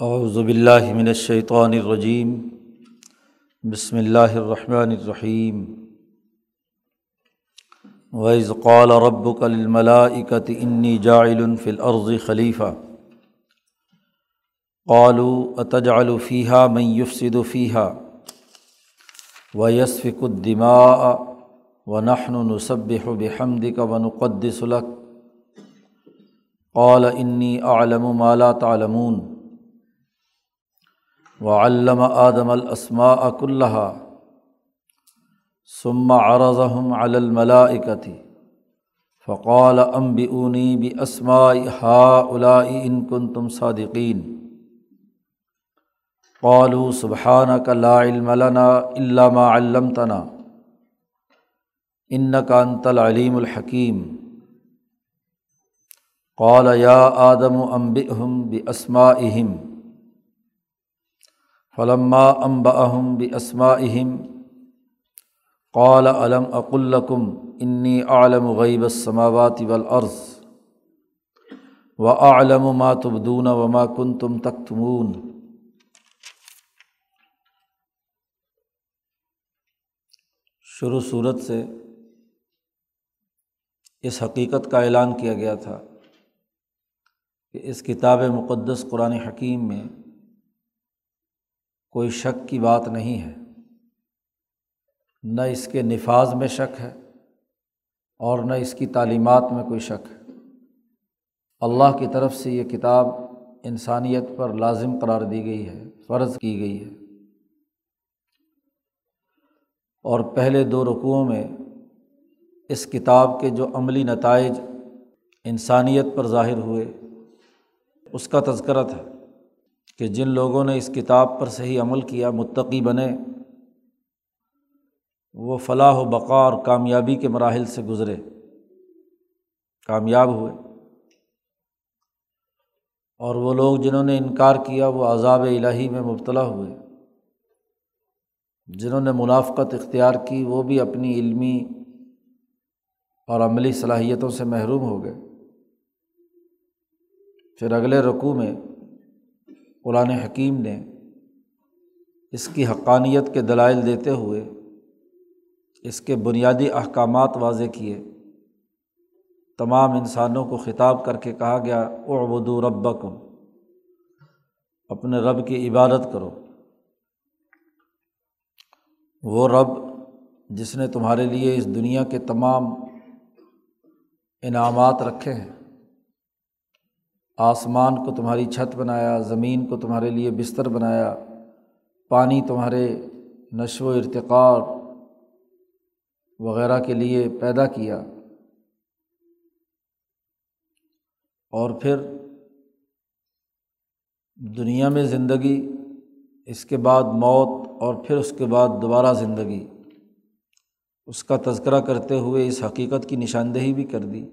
اعوذ باللہ من الشیطان الرجیم۔ بسم اللہ الرحمن الرحیم۔ ویز قال ربک للملائکة انی جاعل فی الارض خلیفہ قالوا اتجعل فیها من يفسد فیها ویسفک الدماء ونحن نسبح بحمدک ونقدس لک قال انی اعلم ما لا تعلمون۔ و علم آدم الاسماء کلّہ ثم عرضهم على الملائكة فقال انبئوني باسماء هؤلاء ان كنتم صادقين. قالوا سبحانك لا علم لنا الا ما علمتنا انك انت العليم الحكيم. قال يا آدم انبئهم باسمائهم فلما امب اہم بسما اہم قال علم اقلکم انی عالم غیب السماوات والارض و عالم ما تبدون وما کن تم تختمون شروع صورت سے اس حقیقت کا اعلان کیا گیا تھا کہ اس کتاب مقدس قرآن حکیم میں کوئی شک کی بات نہیں ہے۔ نہ اس کے نفاذ میں شک ہے اور نہ اس کی تعلیمات میں کوئی شک ہے۔ اللہ کی طرف سے یہ کتاب انسانیت پر لازم قرار دی گئی ہے، فرض کی گئی ہے۔ اور پہلے دو رقوؤں میں اس کتاب کے جو عملی نتائج انسانیت پر ظاہر ہوئے، اس کا تذکرہ تھا۔ کہ جن لوگوں نے اس کتاب پر صحیح عمل کیا، متقی بنے، وہ فلاح و بقا اور کامیابی کے مراحل سے گزرے، کامیاب ہوئے۔ اور وہ لوگ جنہوں نے انکار کیا، وہ عذاب الہی میں مبتلا ہوئے۔ جنہوں نے منافقت اختیار کی، وہ بھی اپنی علمی اور عملی صلاحیتوں سے محروم ہو گئے۔ پھر اگلے رقوع میں قرآن حکیم نے اس کی حقانیت کے دلائل دیتے ہوئے اس کے بنیادی احکامات واضح کیے۔ تمام انسانوں کو خطاب کر کے کہا گیا اعبدو ربکم، اپنے رب کی عبادت کرو۔ وہ رب جس نے تمہارے لیے اس دنیا کے تمام انعامات رکھے ہیں۔ آسمان کو تمہاری چھت بنایا، زمین کو تمہارے لیے بستر بنایا، پانی تمہارے نشو و ارتقار وغیرہ کے لیے پیدا کیا۔ اور پھر دنیا میں زندگی، اس کے بعد موت، اور پھر اس کے بعد دوبارہ زندگی۔ اس کا تذکرہ کرتے ہوئے اس حقیقت کی نشاندہی بھی کر دی۔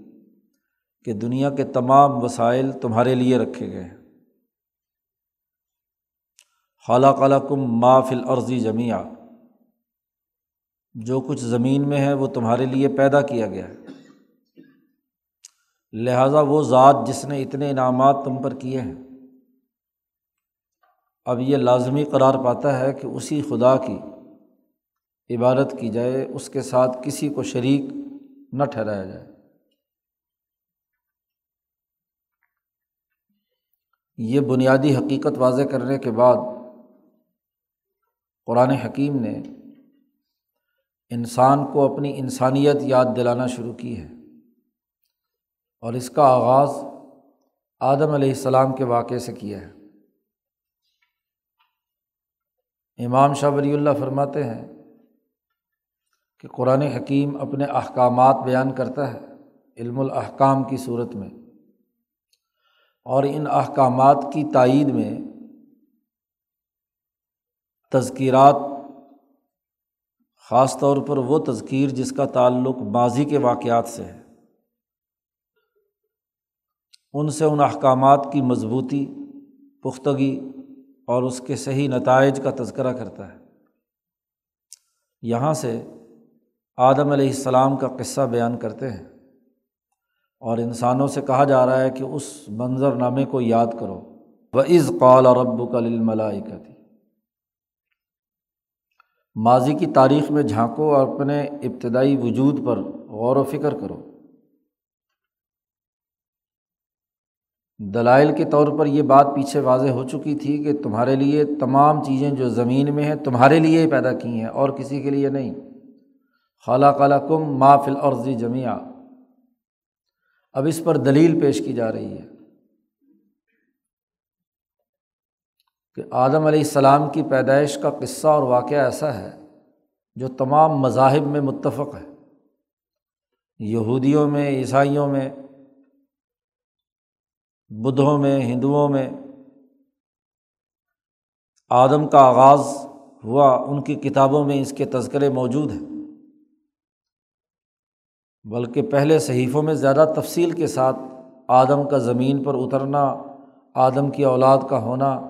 کہ دنیا کے تمام وسائل تمہارے لیے رکھے گئے ہیں۔ خالہ کم ما فل عرضی جمیا جو کچھ زمین میں ہے وہ تمہارے لیے پیدا کیا گیا ہے۔ لہٰذا وہ ذات جس نے اتنے انعامات تم پر کیے ہیں۔ اب یہ لازمی قرار پاتا ہے کہ اسی خدا کی عبادت کی جائے، اس کے ساتھ کسی کو شریک نہ ٹھہرایا جائے۔ یہ بنیادی حقیقت واضح کرنے کے بعد قرآن حکیم نے انسان کو اپنی انسانیت یاد دلانا شروع کی ہے اور اس کا آغاز آدم علیہ السلام کے واقعے سے کیا ہے۔ امام شاہ ولی اللہ فرماتے ہیں کہ قرآن حکیم اپنے احکامات بیان کرتا ہے علم الاحکام کی صورت میں۔ اور ان احکامات کی تائید میں تذکیرات، خاص طور پر وہ تذکیر جس کا تعلق ماضی کے واقعات سے ہے۔ ان سے ان احکامات کی مضبوطی، پختگی اور اس کے صحیح نتائج کا تذکرہ کرتا ہے۔ یہاں سے آدم علیہ السلام کا قصہ بیان کرتے ہیں۔ اور انسانوں سے کہا جا رہا ہے کہ اس منظر نامے کو یاد کرو۔ و از قال رب کلملائی کا تھی ماضی کی تاریخ میں جھانکو اور اپنے ابتدائی وجود پر غور و فکر کرو۔ دلائل کے طور پر یہ بات پیچھے واضح ہو چکی تھی کہ تمہارے لیے تمام چیزیں جو زمین میں ہیں تمہارے لیے ہی پیدا کی ہیں اور کسی کے لیے نہیں۔ خالہ کالا کم ما فل عرضی جمعہ اب اس پر دلیل پیش کی جا رہی ہے کہ آدم علیہ السلام کی پیدائش کا قصہ اور واقعہ ایسا ہے جو تمام مذاہب میں متفق ہے۔ یہودیوں میں، عیسائیوں میں، بدھوں میں، ہندوؤں میں آدم کا آغاز ہوا، ان کی کتابوں میں اس کے تذکرے موجود ہیں۔ بلکہ پہلے صحیفوں میں زیادہ تفصیل کے ساتھ آدم کا زمین پر اترنا، آدم کی اولاد کا ہونا۔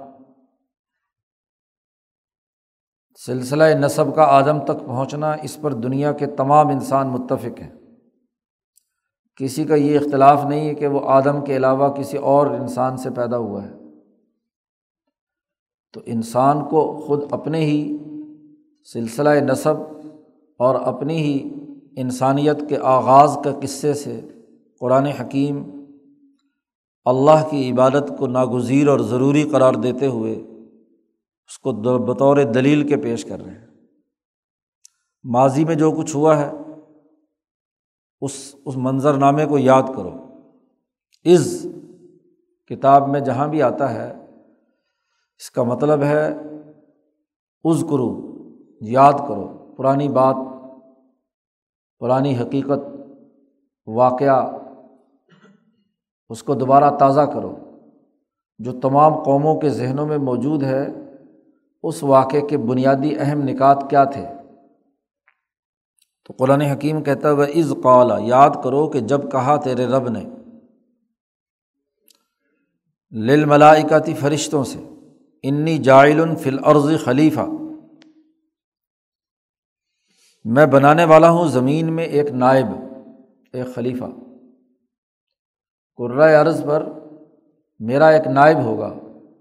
سلسلہ نصب کا آدم تک پہنچنا اس پر دنیا کے تمام انسان متفق ہیں۔ کسی کا یہ اختلاف نہیں ہے کہ وہ آدم کے علاوہ کسی اور انسان سے پیدا ہوا ہے۔ تو انسان کو خود اپنے ہی سلسلہ نصب اور اپنی ہی انسانیت کے آغاز کا قصے سے قرآن حکیم اللہ کی عبادت کو ناگزیر اور ضروری قرار دیتے ہوئے اس کو بطور دلیل کے پیش کر رہے ہیں۔ ماضی میں جو کچھ ہوا ہے، اس اس منظر نامے کو یاد کرو۔ از کتاب میں جہاں بھی آتا ہے، اس کا مطلب ہے از کرو یاد کرو، پرانی بات پرانی حقیقت، واقعہ، اس کو دوبارہ تازہ کرو۔ جو تمام قوموں کے ذہنوں میں موجود ہے، اس واقعے کے بنیادی اہم نکات کیا تھے؟ تو قرآن حکیم کہتا ہے وہ از قالا یاد کرو کہ جب کہا تیرے رب نے لل ملائکاتی فرشتوں سے انی جائل فل عرض خلیفہ میں بنانے والا ہوں زمین میں ایک نائب، ایک خلیفہ۔ قرۂۂ عرض پر میرا ایک نائب ہوگا،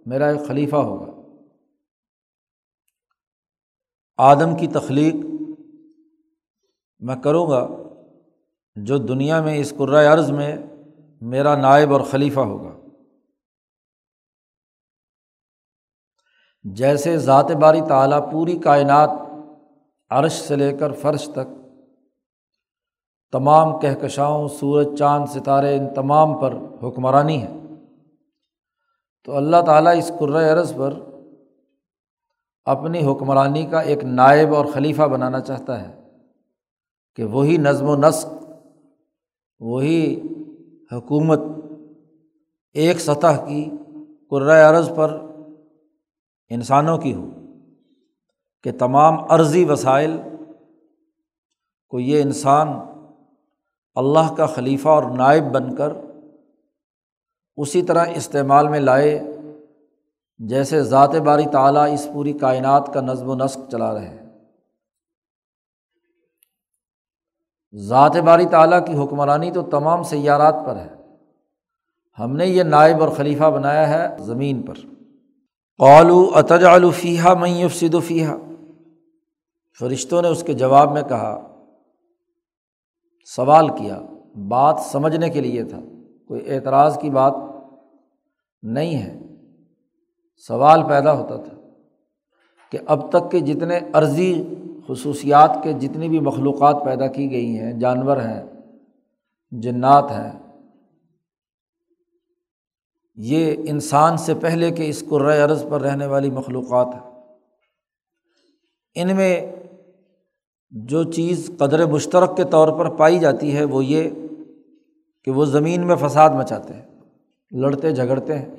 میرا ایک خلیفہ ہوگا۔ آدم کی تخلیق میں کروں گا جو دنیا میں اس قرۂۂ عرض میں میرا نائب اور خلیفہ ہوگا۔ جیسے ذات باری تعلیٰ پوری کائنات عرش سے لے کر فرش تک۔ تمام کہکشاؤں، سورج، چاند، ستارے، ان تمام پر حکمرانی ہے تو اللہ تعالیٰ اس قرۂۂ عرض پر اپنی حکمرانی کا ایک نائب اور خلیفہ بنانا چاہتا ہے کہ وہی نظم و نسق، وہی حکومت ایک سطح کی قرۂۂ عرض پر انسانوں کی ہو۔ کہ تمام عرضی وسائل کو یہ انسان اللہ کا خلیفہ اور نائب بن کر اسی طرح استعمال میں لائے جیسے ذات باری تعلیٰ اس پوری کائنات کا نظم و نسق چلا رہے ہیں۔ ذات باری تعلیٰ کی حکمرانی تو تمام سیارات پر ہے۔ ہم نے یہ نائب اور خلیفہ بنایا ہے زمین پر۔ قالو اتج الفیحہ میف صد فیحہ فرشتوں نے اس کے جواب میں کہا، سوال کیا، بات سمجھنے کے لیے تھا، کوئی اعتراض کی بات نہیں ہے۔ سوال پیدا ہوتا تھا کہ اب تک کے جتنے عرضی خصوصیات کے جتنی بھی مخلوقات پیدا کی گئی ہیں، جانور ہیں، جنات ہیں، یہ انسان سے پہلے کے اس قرۂۂ عرض پر رہنے والی مخلوقات ہیں۔ ان میں جو چیز قدر مشترک کے طور پر پائی جاتی ہے وہ یہ کہ وہ زمین میں فساد مچاتے ہیں، لڑتے، جھگڑتے ہیں۔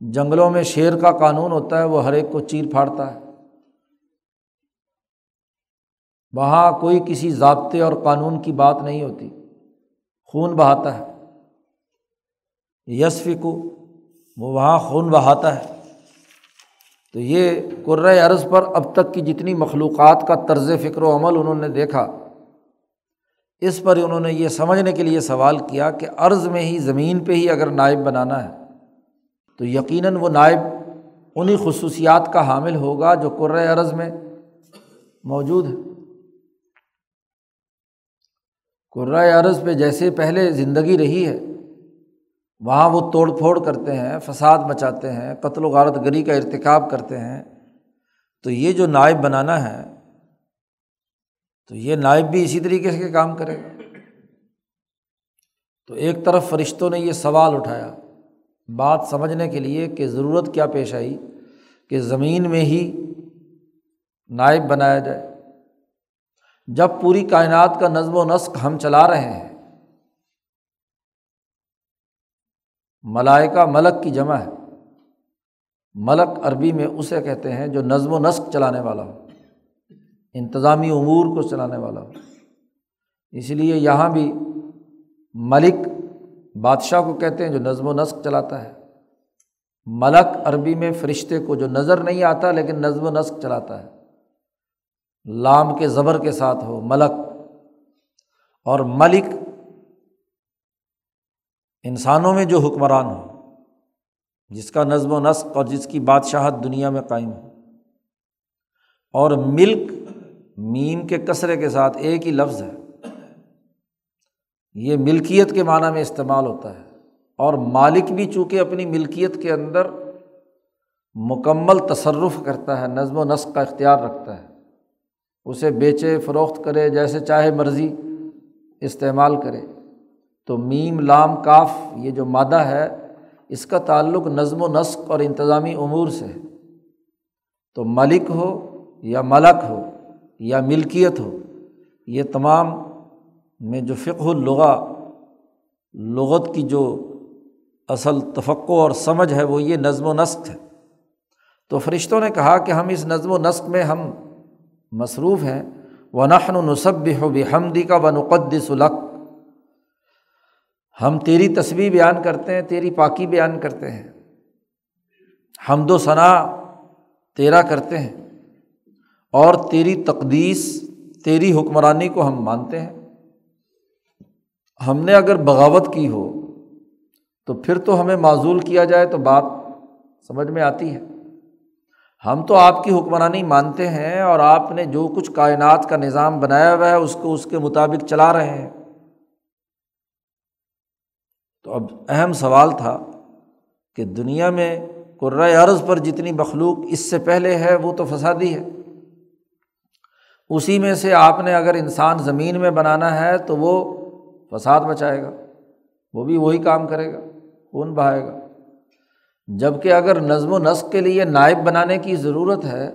جنگلوں میں شیر کا قانون ہوتا ہے، وہ ہر ایک کو چیر پھاڑتا ہے۔ وہاں کوئی کسی ضابطے اور قانون کی بات نہیں ہوتی، خون بہاتا ہے۔ یس فکو وہ وہاں خون بہاتا ہے۔ تو یہ قرۂۂ عرض پر اب تک کی جتنی مخلوقات کا طرز فکر و عمل انہوں نے دیکھا، اس پر انہوں نے یہ سمجھنے کے لیے سوال کیا کہ عرض میں ہی، زمین پہ ہی اگر نائب بنانا ہے، تو یقیناً وہ نائب انہیں خصوصیات کا حامل ہوگا جو عرض میں موجود ہے۔ عرض پہ جیسے پہلے زندگی رہی ہے وہاں وہ توڑ پھوڑ کرتے ہیں، فساد مچاتے ہیں، قتل و غارت گری کا ارتکاب کرتے ہیں۔ تو یہ جو نائب بنانا ہے، تو یہ نائب بھی اسی طریقے سے کام کرے گا۔ تو ایک طرف فرشتوں نے یہ سوال اٹھایا، بات سمجھنے کے لیے کہ ضرورت کیا پیش آئی کہ زمین میں ہی نائب بنایا جائے۔ جب پوری کائنات کا نظم و نسق ہم چلا رہے ہیں ملائکہ ملک کی جمع ہے۔ ملک عربی میں اسے کہتے ہیں جو نظم و نسق چلانے والا ہو، انتظامی امور کو چلانے والا ہو۔ اس لیے یہاں بھی ملک بادشاہ کو کہتے ہیں جو نظم و نسق چلاتا ہے۔ ملک عربی میں فرشتے کو جو نظر نہیں آتا لیکن نظم و نسق چلاتا ہے۔ لام کے زبر کے ساتھ ہو ملک۔ اور ملک انسانوں میں جو حکمران ہو جس کا نظم و نسق اور جس کی بادشاہت دنیا میں قائم ہو اور ملک میم کے کثرے کے ساتھ ایک ہی لفظ ہے، یہ ملکیت کے معنیٰ میں استعمال ہوتا ہے۔ اور مالک بھی چونکہ اپنی ملکیت کے اندر مکمل تصرف کرتا ہے، نظم و نسق کا اختیار رکھتا ہے، اسے بیچے، فروخت کرے، جیسے چاہے مرضی استعمال کرے۔ تو میم، لام، کاف، یہ جو مادہ ہے، اس کا تعلق نظم و نسق اور انتظامی امور سے ہے۔ تو ملک ہو یا ملک ہو یا ملکیت ہو، یہ تمام میں جو فقہ الغا لغت کی جو اصل تفقع اور سمجھ ہے، وہ یہ نظم و نسق ہے۔ تو فرشتوں نے کہا کہ ہم اس نظم و نسق میں ہم مصروف ہیں۔ و نخن و نصب ہو بحمدی کا و نقدس الق ہم تیری تصویر بیان کرتے ہیں، تیری پاکی بیان کرتے ہیں۔ حمد و ثناء تیرا کرتے ہیں۔ اور تیری تقدیس، تیری حکمرانی کو ہم مانتے ہیں۔ ہم نے اگر بغاوت کی ہو، تو پھر تو ہمیں معذول کیا جائے تو بات سمجھ میں آتی ہے۔ ہم تو آپ کی حکمرانی مانتے ہیں اور آپ نے جو کچھ کائنات کا نظام بنایا ہوا ہے، اس کو اس کے مطابق چلا رہے ہیں۔ تو اب اہم سوال تھا کہ دنیا میں قرۂۂ عرض پر جتنی مخلوق اس سے پہلے ہے، وہ تو فسادی ہے۔ اسی میں سے آپ نے اگر انسان زمین میں بنانا ہے تو وہ فساد بچائے گا، وہ بھی وہی کام کرے گا، خون بہائے گا۔ جبکہ اگر نظم و نسق کے لیے نائب بنانے کی ضرورت ہے،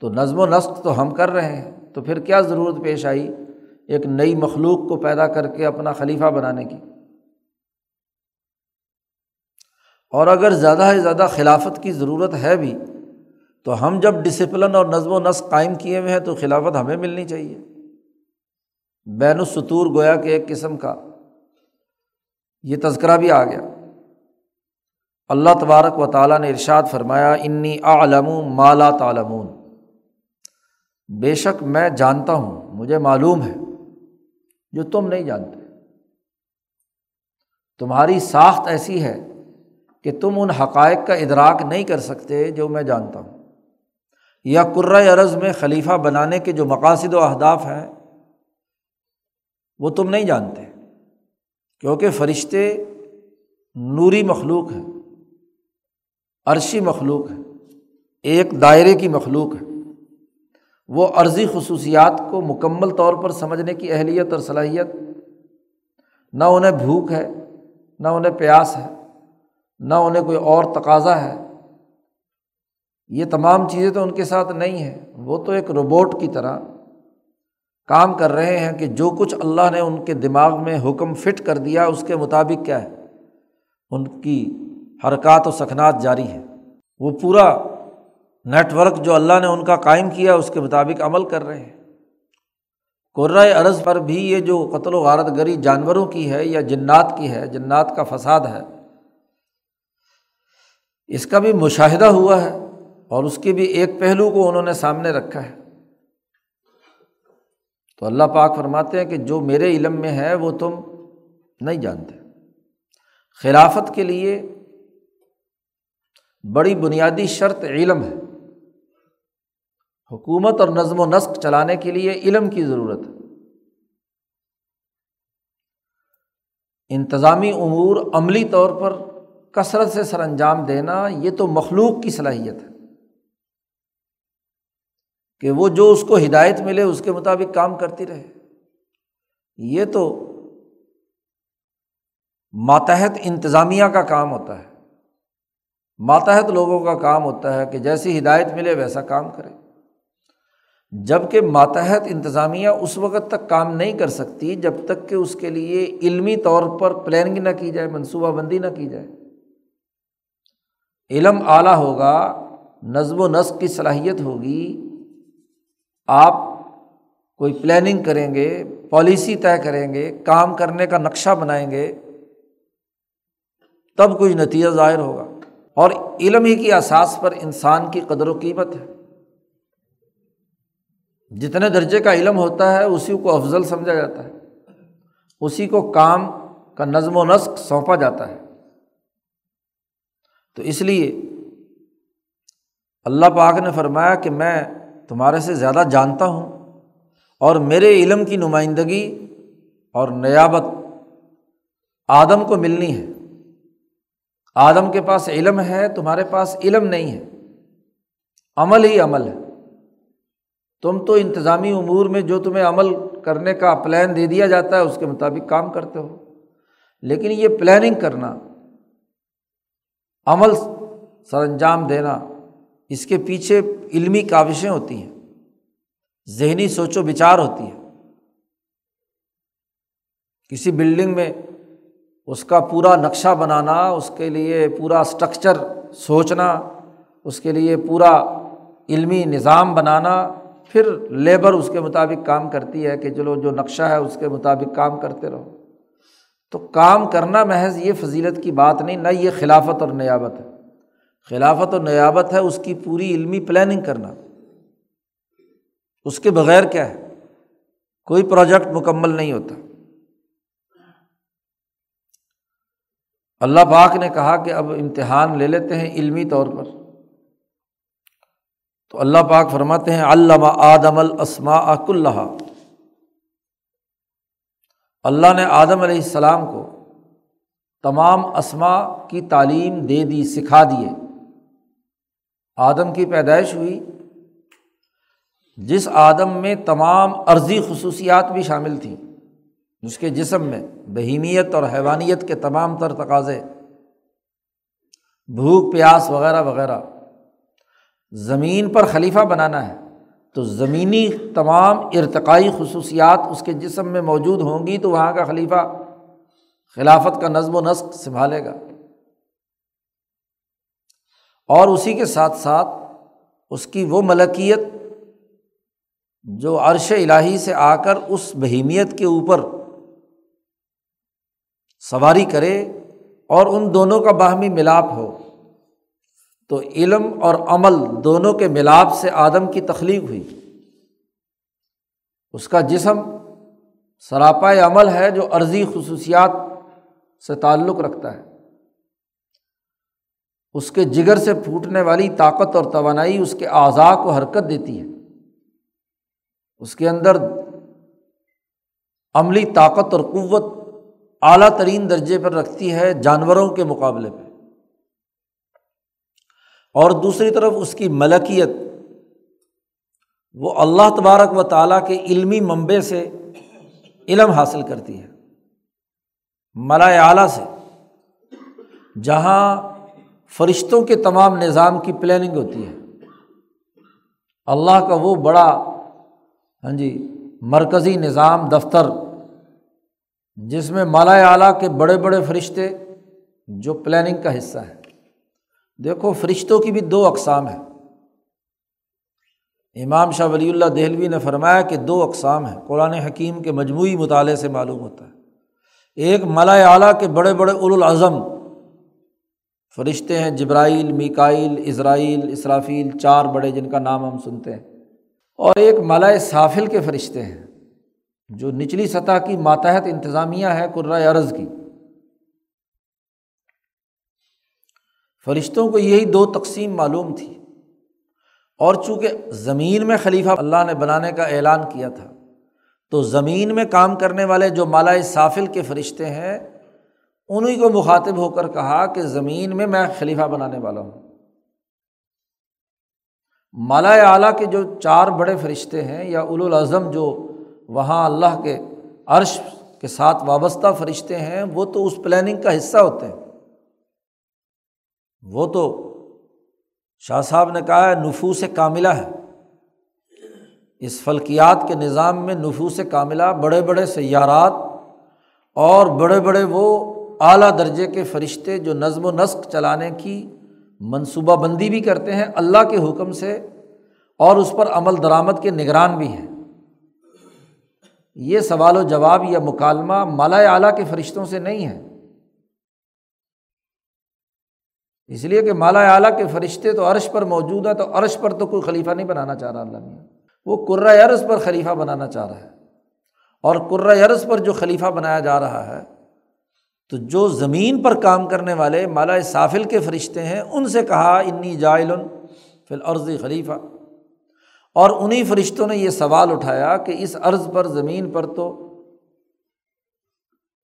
تو نظم و نسق تو ہم کر رہے ہیں۔ تو پھر کیا ضرورت پیش آئی؟ ایک نئی مخلوق کو پیدا کر کے اپنا خلیفہ بنانے کی۔ اور اگر زیادہ سے زیادہ خلافت کی ضرورت ہے بھی، تو ہم جب ڈسپلن اور نظم و نسق قائم کیے ہوئے ہیں، تو خلافت ہمیں ملنی چاہیے۔ بین السطور گویا کہ ایک قسم کا یہ تذکرہ بھی آ گیا۔ اللہ تبارک و تعالیٰ نے ارشاد فرمایا، انی عالم مالا تعلمون بے شک میں جانتا ہوں، مجھے معلوم ہے، جو تم نہیں جانتے۔ تمہاری ساخت ایسی ہے کہ تم ان حقائق کا ادراک نہیں کر سکتے جو میں جانتا ہوں۔ یا عرض میں خلیفہ بنانے کے جو مقاصد و اہداف ہیں، وہ تم نہیں جانتے، کیونکہ فرشتے نوری مخلوق ہیں، عرشی مخلوق ہے ایک دائرے کی مخلوق ہے وہ عرضی خصوصیات کو مکمل طور پر سمجھنے کی اہلیت اور صلاحیت، نہ انہیں بھوک ہے، نہ انہیں پیاس ہے نہ انہیں کوئی اور تقاضا ہے۔ یہ تمام چیزیں تو ان کے ساتھ نہیں ہیں۔ وہ تو ایک روبوٹ کی طرح کام کر رہے ہیں کہ جو کچھ اللہ نے ان کے دماغ میں حکم فٹ کر دیا، اس کے مطابق کیا ہے۔ ان کی حرکات و سکنات جاری ہے وہ پورا نیٹ ورک جو اللہ نے ان کا قائم کیا، اس کے مطابق عمل کر رہے ہیں۔ قرۂۂ عرض پر بھی یہ جو قتل و غارت گری جانوروں کی ہے یا جنات کی ہے، جنات کا فساد ہے اس کا بھی مشاہدہ ہوا ہے اور اس کے بھی ایک پہلو کو انہوں نے سامنے رکھا ہے۔ تو اللہ پاک فرماتے ہیں کہ جو میرے علم میں ہے وہ تم نہیں جانتے۔ خلافت کے لیے بڑی بنیادی شرط علم ہے۔ حکومت اور نظم و نسق چلانے کے لیے علم کی ضرورت ہے۔ انتظامی امور عملی طور پر کثرت سے سر انجام دینا یہ تو مخلوق کی صلاحیت ہے۔ کہ وہ جو اس کو ہدایت ملے اس کے مطابق کام کرتی رہے۔ یہ تو ماتحت انتظامیہ کا کام ہوتا ہے۔ ماتحت لوگوں کا کام ہوتا ہے کہ جیسی ہدایت ملے ویسا کام کرے۔ جبکہ ماتحت انتظامیہ اس وقت تک کام نہیں کر سکتی جب تک کہ اس کے لیے علمی طور پر پلاننگ نہ کی جائے، منصوبہ بندی نہ کی جائے۔ علم اعلیٰ ہوگا، نظم و نسق کی صلاحیت ہوگی۔ آپ کوئی پلاننگ کریں گے پالیسی طے کریں گے، کام کرنے کا نقشہ بنائیں گے، تب کچھ نتیجہ ظاہر ہوگا۔ اور علم ہی کی اساس پر انسان کی قدر و قیمت ہے۔ جتنے درجے کا علم ہوتا ہے، اسی کو افضل سمجھا جاتا ہے۔ اسی کو کام کا نظم و نسق سونپا جاتا ہے۔ تو اس لیے اللہ پاک نے فرمایا کہ میں تمہارے سے زیادہ جانتا ہوں اور میرے علم کی نمائندگی اور نیابت آدم کو ملنی ہے۔ آدم کے پاس علم ہے، تمہارے پاس علم نہیں ہے۔ عمل ہی عمل ہے۔ تم تو انتظامی امور میں جو تمہیں عمل کرنے کا پلان دے دیا جاتا ہے، اس کے مطابق کام کرتے ہو۔ لیکن یہ پلاننگ کرنا عمل سر انجام دینا، اس کے پیچھے علمی کاوشیں ہوتی ہیں، ذہنی سوچ و بچار ہوتی ہے کسی بلڈنگ میں اس کا پورا نقشہ بنانا، اس کے لیے پورا اسٹرکچر سوچنا، اس کے لیے پورا علمی نظام بنانا، پھر لیبر اس کے مطابق کام کرتی ہے کہ چلو جو نقشہ ہے اس کے مطابق کام کرتے رہو۔ تو کام کرنا محض یہ فضیلت کی بات نہیں، نہ یہ خلافت اور نیابت ہے۔ خلافت اور نیابت ہے اس کی پوری علمی پلاننگ کرنا۔ اس کے بغیر کیا ہے؟ کوئی پروجیکٹ مکمل نہیں ہوتا۔ اللہ پاک نے کہا کہ اب امتحان لے لیتے ہیں علمی طور پر۔ تو اللہ پاک فرماتے ہیں علامہ آدم الاسما اک اللہ اللہ نے آدم علیہ السلام کو تمام اسما کی تعلیم دے دی، سکھا دیے۔ آدم کی پیدائش ہوئی۔ جس آدم میں تمام عرضی خصوصیات بھی شامل تھیں، اس کے جسم میں بہیمیت اور حیوانیت کے تمام تر تقاضے، بھوک، پیاس وغیرہ وغیرہ، زمین پر خلیفہ بنانا ہے۔ تو زمینی تمام ارتقائی خصوصیات اس کے جسم میں موجود ہوں گی تو وہاں کا خلیفہ خلافت کا نظم و نسق سنبھالے گا۔ اور اسی کے ساتھ ساتھ اس کی وہ ملکیت جو عرش الٰہی سے آ کر اس بہیمیت کے اوپر سواری کرے اور ان دونوں کا باہمی ملاپ ہو۔ تو علم اور عمل دونوں کے ملاپ سے آدم کی تخلیق ہوئی۔ اس کا جسم سراپا عمل ہے جو عرضی خصوصیات سے تعلق رکھتا ہے۔ اس کے جگر سے پھوٹنے والی طاقت اور توانائی اس کے اعضاء کو حرکت دیتی ہے۔ اس کے اندر عملی طاقت اور قوت اعلیٰ ترین درجے پر رکھتی ہے جانوروں کے مقابلے پہ اور دوسری طرف اس کی ملکیت، وہ اللہ تبارک و تعالیٰ کے علمی منبع سے علم حاصل کرتی ہے ملا اعلیٰ سے، جہاں فرشتوں کے تمام نظام کی پلاننگ ہوتی ہے۔ اللہ کا وہ بڑا ہاں جی مرکزی نظام دفتر، جس میں مالا اعلیٰ کے بڑے بڑے فرشتے جو پلاننگ کا حصہ ہے دیکھو، فرشتوں کی بھی دو اقسام ہیں۔ امام شاہ ولی اللہ دہلوی نے فرمایا کہ دو اقسام ہیں۔ قرآن حکیم کے مجموعی مطالعے سے معلوم ہوتا ہے۔ ایک ملا اعلیٰ کے بڑے بڑے الاظم فرشتے ہیں جبرائیل میکائل اسرائیل، اسرافیل، چار بڑے جن کا نام ہم سنتے ہیں۔ اور ایک ملا صافل کے فرشتے ہیں۔ جو نچلی سطح کی ماتحت انتظامیہ ہے قرۂۂ عرض کی۔ فرشتوں کو یہی دو تقسیم معلوم تھی۔ اور چونکہ زمین میں خلیفہ اللہ نے بنانے کا اعلان کیا تھا، تو زمین میں کام کرنے والے جو مالا سافل کے فرشتے ہیں انہیں کو مخاطب ہو کر کہا کہ زمین میں میں خلیفہ بنانے والا ہوں۔ مالا اعلیٰ کے جو چار بڑے فرشتے ہیں یا الاظم جو وہاں اللہ کے عرش کے ساتھ وابستہ فرشتے ہیں، وہ تو اس پلاننگ کا حصہ ہوتے ہیں۔ وہ تو شاہ صاحب نے کہا ہے نفوس کاملہ ہے۔ اس فلکیات کے نظام میں نفوس کاملہ بڑے بڑے سیارات اور بڑے بڑے وہ اعلیٰ درجے کے فرشتے جو نظم و نسق چلانے کی منصوبہ بندی بھی کرتے ہیں، اللہ کے حکم سے اور اس پر عمل درآمد کے نگران بھی ہیں۔ یہ سوال و جواب یا مکالمہ مالا اعلیٰ کے فرشتوں سے نہیں ہے۔ اس لیے کہ مالا اعلیٰ کے فرشتے تو عرش پر موجود ہیں تو عرش پر تو کوئی خلیفہ نہیں بنانا چاہ رہا اللہ میاں۔ وہ کرۂ عرض پر خلیفہ بنانا چاہ رہا ہے۔ اور کرۂ عرض پر جو خلیفہ بنایا جا رہا ہے، تو جو زمین پر کام کرنے والے مالا سافل کے فرشتے ہیں، ان سے کہا، انی جائل فی العرض خلیفہ اور انہیں فرشتوں نے یہ سوال اٹھایا کہ اس عرض پر، زمین پر تو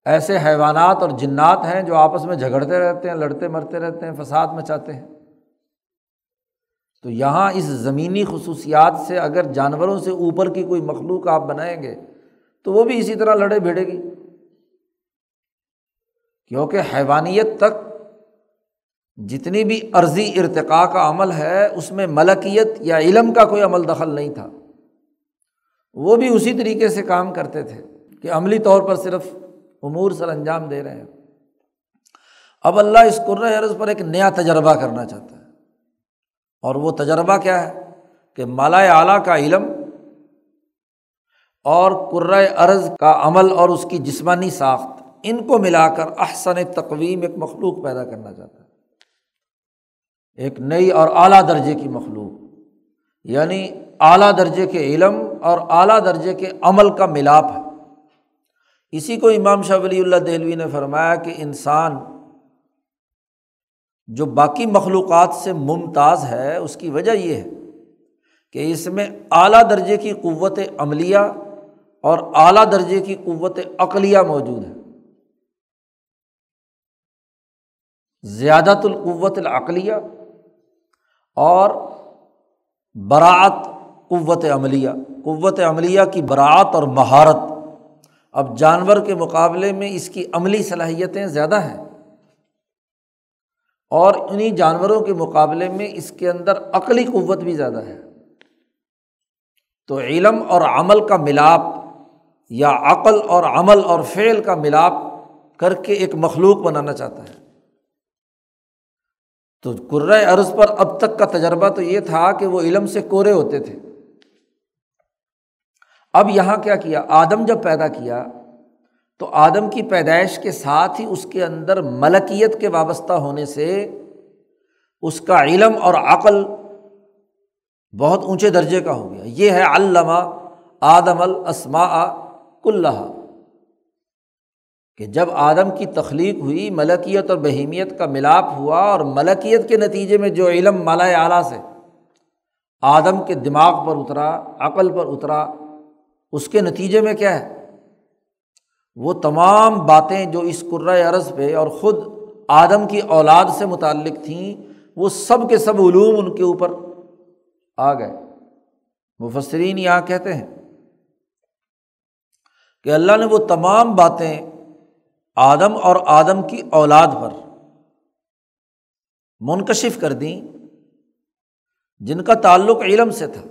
ایسے حیوانات اور جنات ہیں جو آپس میں جھگڑتے رہتے ہیں، لڑتے مرتے رہتے ہیں، فساد مچاتے ہیں۔ تو یہاں اس زمینی خصوصیات سے اگر جانوروں سے اوپر کی کوئی مخلوق آپ بنائیں گے، تو وہ بھی اسی طرح لڑے بھیڑے گی۔ کیونکہ حیوانیت تک جتنی بھی عرضی ارتقاء کا عمل ہے، اس میں ملکیت یا علم کا کوئی عمل دخل نہیں تھا۔ وہ بھی اسی طریقے سے کام کرتے تھے کہ عملی طور پر صرف امور سر انجام دے رہے ہیں۔ اب اللہ اس قرۂۂ عرض پر ایک نیا تجربہ کرنا چاہتا ہے۔ اور وہ تجربہ کیا ہے؟ کہ مالا اعلیٰ کا علم اور قرۂۂ عرض کا عمل اور اس کی جسمانی ساخت، ان کو ملا کر احسن تقویم ایک مخلوق پیدا کرنا چاہتا ہے۔ ایک نئی اور اعلیٰ درجے کی مخلوق یعنی اعلیٰ درجے کے علم اور اعلیٰ درجے کے عمل کا ملاپ ہے۔ اسی کو امام شاہ ولی اللہ دہلوی نے فرمایا کہ انسان جو باقی مخلوقات سے ممتاز ہے، اس کی وجہ یہ ہے کہ اس میں اعلیٰ درجے کی قوت عملیہ اور اعلیٰ درجے کی قوت عقلیہ موجود ہے۔ زیادہ القوت العقلیہ اور براعت قوت عملیہ۔ قوت عملیہ کی براعت اور مہارت اب جانور کے مقابلے میں اس کی عملی صلاحیتیں زیادہ ہیں۔ اور انہیں جانوروں کے مقابلے میں اس کے اندر عقلی قوت بھی زیادہ ہے۔ تو علم اور عمل کا ملاپ یا عقل اور عمل اور فعل کا ملاپ کر کے ایک مخلوق بنانا چاہتا ہے۔ تو کرۂ عرض پر اب تک کا تجربہ تو یہ تھا کہ وہ علم سے کورے ہوتے تھے۔ اب یہاں کیا کیا؟ آدم جب پیدا کیا تو آدم کی پیدائش کے ساتھ ہی اس کے اندر ملکیت کے وابستہ ہونے سے اس کا علم اور عقل بہت اونچے درجے کا ہو گیا۔ یہ ہے علامہ آدم الاسما کلّہ کہ جب آدم کی تخلیق ہوئی، ملکیت اور بہیمیت کا ملاپ ہوا اور ملکیت کے نتیجے میں جو علم مالا اعلیٰ سے آدم کے دماغ پر اترا، عقل پر اترا اس کے نتیجے میں کیا ہے؟ وہ تمام باتیں جو اس قرۂۂ عرض پہ اور خود آدم کی اولاد سے متعلق تھیں، وہ سب کے سب علوم ان کے اوپر آ گئے۔ مفسرین یہاں کہتے ہیں کہ اللہ نے وہ تمام باتیں آدم اور آدم کی اولاد پر منکشف کر دیں، جن کا تعلق علم سے تھا۔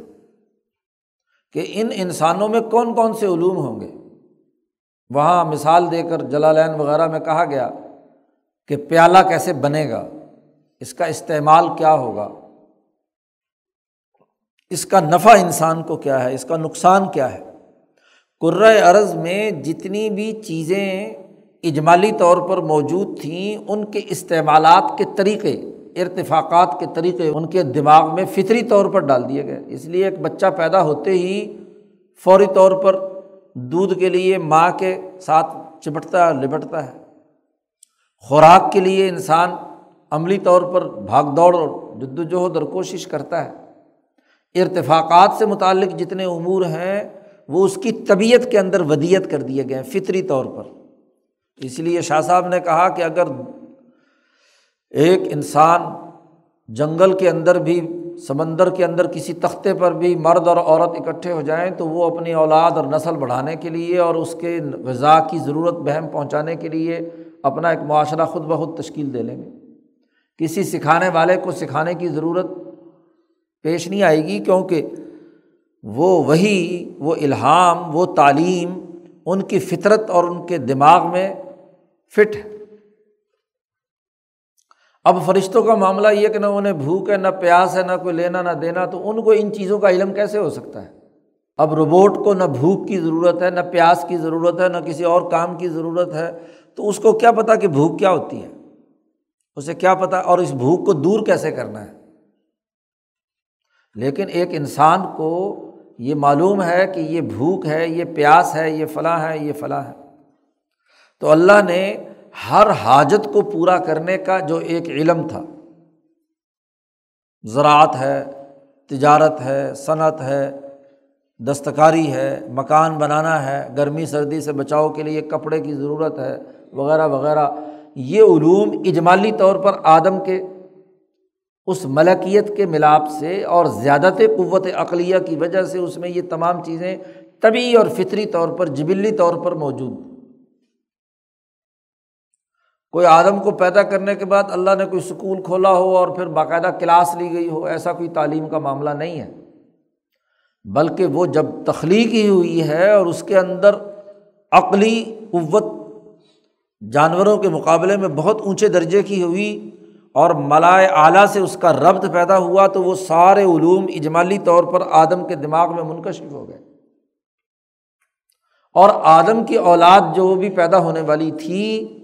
کہ ان انسانوں میں کون کون سے علوم ہوں گے؟ وہاں مثال دے کر جلالین وغیرہ میں کہا گیا کہ پیالہ کیسے بنے گا؟ اس کا استعمال کیا ہوگا؟ اس کا نفع انسان کو کیا ہے؟ اس کا نقصان کیا ہے؟ کرۂ ارض میں جتنی بھی چیزیں اجمالی طور پر موجود تھیں، ان کے استعمالات کے طریقے ارتفاقات کے طریقے ان کے دماغ میں فطری طور پر ڈال دیے گئے۔ اس لیے ایک بچہ پیدا ہوتے ہی فوری طور پر دودھ کے لیے ماں کے ساتھ چپٹتا ہے لپٹتا ہے۔ خوراک کے لیے انسان عملی طور پر بھاگ دوڑ اور جد وجہد اور کوشش کرتا ہے۔ ارتفاقات سے متعلق جتنے امور ہیں، وہ اس کی طبیعت کے اندر ودیت کر دیے گئے ہیں فطری طور پر۔ اس لیے شاہ صاحب نے کہا کہ اگر ایک انسان جنگل کے اندر بھی، سمندر کے اندر کسی تختے پر بھی مرد اور عورت اکٹھے ہو جائیں تو وہ اپنی اولاد اور نسل بڑھانے کے لیے اور اس کے غذا کی ضرورت بہم پہنچانے کے لیے اپنا ایک معاشرہ خود بخود تشکیل دے لیں گے۔ کسی سکھانے والے کو سکھانے کی ضرورت پیش نہیں آئے گی کیونکہ وہ وہی، وہ الہام، وہ تعلیم ان کی فطرت اور ان کے دماغ میں فٹ ہے۔ اب فرشتوں کا معاملہ یہ کہ نہ انہیں بھوک ہے، نہ پیاس ہے، نہ کوئی لینا، نہ دینا، تو ان کو ان چیزوں کا علم کیسے ہو سکتا ہے؟ اب روبوٹ کو نہ بھوک کی ضرورت ہے، نہ پیاس کی ضرورت ہے، نہ کسی اور کام کی ضرورت ہے، تو اس کو کیا پتا کہ بھوک کیا ہوتی ہے؟ اسے کیا پتا اور اس بھوک کو دور کیسے کرنا ہے؟ لیکن ایک انسان کو یہ معلوم ہے کہ یہ بھوک ہے، یہ پیاس ہے، یہ فلاں ہے، یہ فلاں ہے۔ تو اللہ نے ہر حاجت کو پورا کرنے کا جو ایک علم تھا۔ زراعت ہے، تجارت ہے، صنعت ہے، دستکاری ہے، مکان بنانا ہے، گرمی، سردی سے بچاؤ کے لیے کپڑے کی ضرورت ہے، وغیرہ وغیرہ۔ یہ علوم اجمالی طور پر آدم کے اس ملکیت کے ملاپ سے اور زیادہ قوت عقلیہ کی وجہ سے اس میں یہ تمام چیزیں طبی اور فطری طور پر، جبلی طور پر موجود۔ کوئی آدم کو پیدا کرنے کے بعد اللہ نے کوئی اسکول کھولا ہو اور پھر باقاعدہ کلاس لی گئی ہو، ایسا کوئی تعلیم کا معاملہ نہیں ہے۔ بلکہ وہ جب تخلیق ہی ہوئی ہے اور اس کے اندر عقلی قوت جانوروں کے مقابلے میں بہت اونچے درجے کی ہوئی اور ملائے اعلیٰ سے اس کا ربط پیدا ہوا تو وہ سارے علوم اجمالی طور پر آدم کے دماغ میں منکشف ہو گئے۔ اور آدم کی اولاد جو بھی پیدا ہونے والی تھی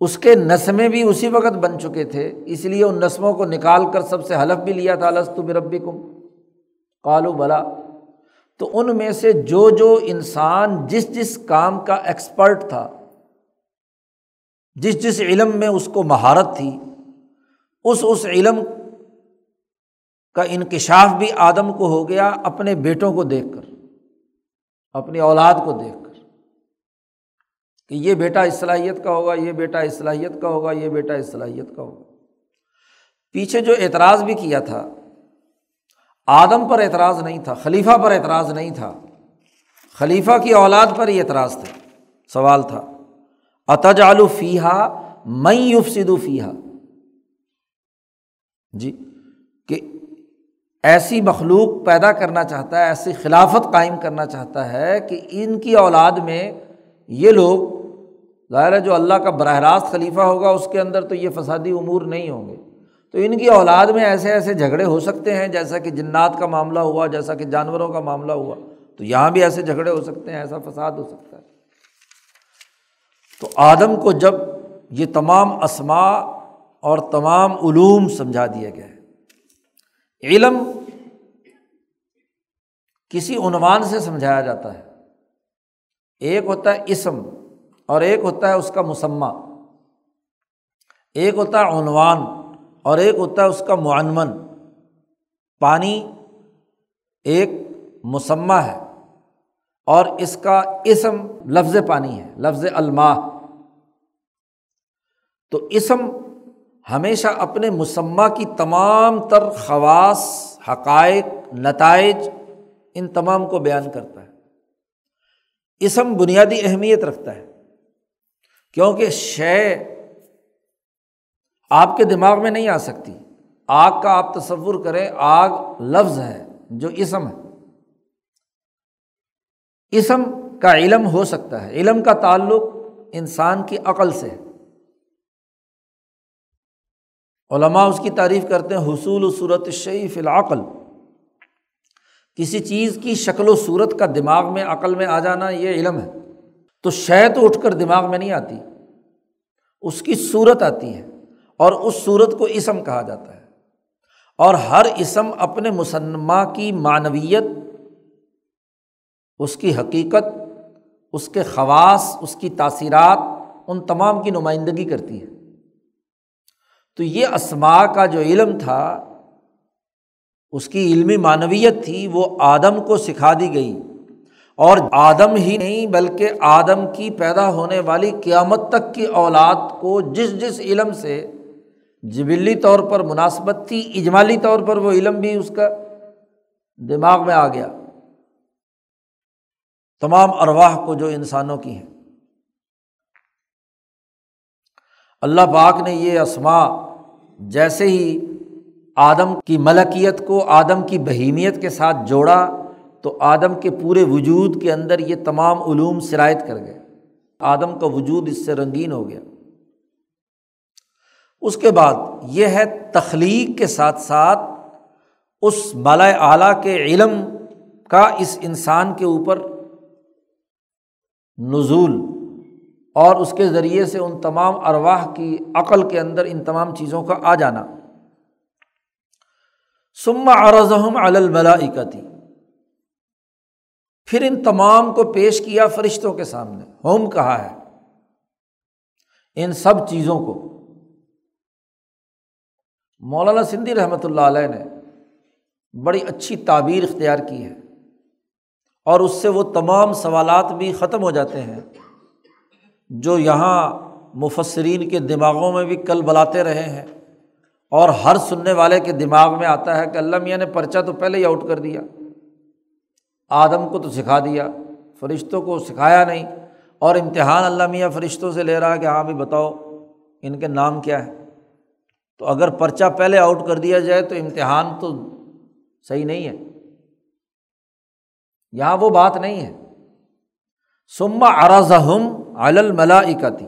اس کے نسمیں بھی اسی وقت بن چکے تھے، اس لیے ان نسموں کو نکال کر سب سے حلف بھی لیا تھا لسط بربی کم کالو بلا۔ تو ان میں سے جو جو انسان جس جس کام کا ایکسپرٹ تھا، جس جس علم میں اس کو مہارت تھی، اس اس علم کا انکشاف بھی آدم کو ہو گیا اپنے بیٹوں کو دیکھ کر، اپنی اولاد کو دیکھ کر۔ کہ یہ بیٹا اس صلاحیت کا ہوگا، یہ بیٹا اس صلاحیت کا ہوگا، یہ بیٹا اس صلاحیت کا ہوگا۔ پیچھے جو اعتراض بھی کیا تھا، آدم پر اعتراض نہیں تھا، خلیفہ پر اعتراض نہیں تھا۔ خلیفہ کی اولاد پر ہی اعتراض تھا سوال تھا اتج آلو فیحا میں یوف سدو فیحا جی کہ ایسی مخلوق پیدا کرنا چاہتا ہے، ایسی خلافت قائم کرنا چاہتا ہے کہ ان کی اولاد میں یہ لوگ ظاہر ہے جو اللہ کا براہ راست خلیفہ ہوگا اس کے اندر تو یہ فسادی امور نہیں ہوں گے۔ تو ان کی اولاد میں ایسے ایسے جھگڑے ہو سکتے ہیں جیسا کہ جنات کا معاملہ ہوا، جیسا کہ جانوروں کا معاملہ ہوا۔ تو یہاں بھی ایسے جھگڑے ہو سکتے ہیں، ایسا فساد ہو سکتا ہے۔ تو آدم کو جب یہ تمام اسما اور تمام علوم سمجھا دیا گیا ہے علم کسی عنوان سے سمجھایا جاتا ہے۔ ایک ہوتا ہے اسم۔ اور ایک ہوتا ہے اس کا مسمہ ایک ہوتا ہے عنوان اور ایک ہوتا ہے اس کا معنون۔ پانی ایک مسمہ ہے اور اس کا اسم لفظ پانی ہے، لفظ الماح تو اسم ہمیشہ اپنے مسمہ کی تمام تر خواص، حقائق، نتائج ان تمام کو بیان کرتا ہے۔ اسم بنیادی اہمیت رکھتا ہے۔ کیونکہ شے آپ کے دماغ میں نہیں آ سکتی۔ آگ کا آپ تصور کریں، آگ لفظ ہے جو اسم ہے۔ اسم کا علم ہو سکتا ہے۔ علم کا تعلق انسان کی عقل سے علماء اس کی تعریف کرتے ہیں، حصول و صورت شعیف العقل۔ کسی چیز کی شکل و صورت کا دماغ میں، عقل میں آ جانا یہ علم ہے۔ تو شے تو اٹھ کر دماغ میں نہیں آتی، اس کی صورت آتی ہے اور اس صورت کو اسم کہا جاتا ہے۔ اور ہر اسم اپنے مسلمہ کی معنویت، اس کی حقیقت، اس کے خواص، اس کی تاثیرات، ان تمام کی نمائندگی کرتی ہے۔ تو یہ اسما کا جو علم تھا، اس کی علمی معنویت تھی، وہ آدم کو سکھا دی گئی۔ اور آدم ہی نہیں بلکہ آدم کی پیدا ہونے والی قیامت تک کی اولاد کو جس جس علم سے جبلی طور پر مناسبت تھی، اجمالی طور پر وہ علم بھی اس کا دماغ میں آ گیا۔ تمام ارواہ کو جو انسانوں کی ہیں۔ اللہ پاک نے یہ اسما جیسے ہی آدم کی ملکیت کو، آدم کی بہیمیت کے ساتھ جوڑا تو آدم کے پورے وجود کے اندر یہ تمام علوم شرائط کر گئے۔ آدم کا وجود اس سے رنگین ہو گیا۔ اس کے بعد یہ ہے تخلیق کے ساتھ ساتھ اس بالا اعلیٰ کے علم کا اس انسان کے اوپر نزول اور اس کے ذریعے سے ان تمام ارواہ کی عقل کے اندر ان تمام چیزوں کا آ جانا۔ سما ارزم الملاکتی پھر ان تمام کو پیش کیا فرشتوں کے سامنے۔ ہوم کہا ہے۔ ان سب چیزوں کو۔ مولانا سندھی رحمۃ اللہ علیہ نے بڑی اچھی تعبیر اختیار کی ہے اور اس سے وہ تمام سوالات بھی ختم ہو جاتے ہیں۔ جو یہاں مفسرین کے دماغوں میں بھی کل بلاتے رہے ہیں اور ہر سننے والے کے دماغ میں آتا ہے کہ اللہ میاں نے پرچہ تو پہلے ہی آؤٹ کر دیا۔ آدم کو تو سکھا دیا، فرشتوں کو سکھایا نہیں، اور امتحان اللہ میاں فرشتوں سے لے رہا کہ ہاں بھی بتاؤ، ان کے نام کیا ہے؟ تو اگر پرچہ پہلے آؤٹ کر دیا جائے تو امتحان تو صحیح نہیں ہے۔ یہاں وہ بات نہیں ہے۔ سما ارزہم الملاکتی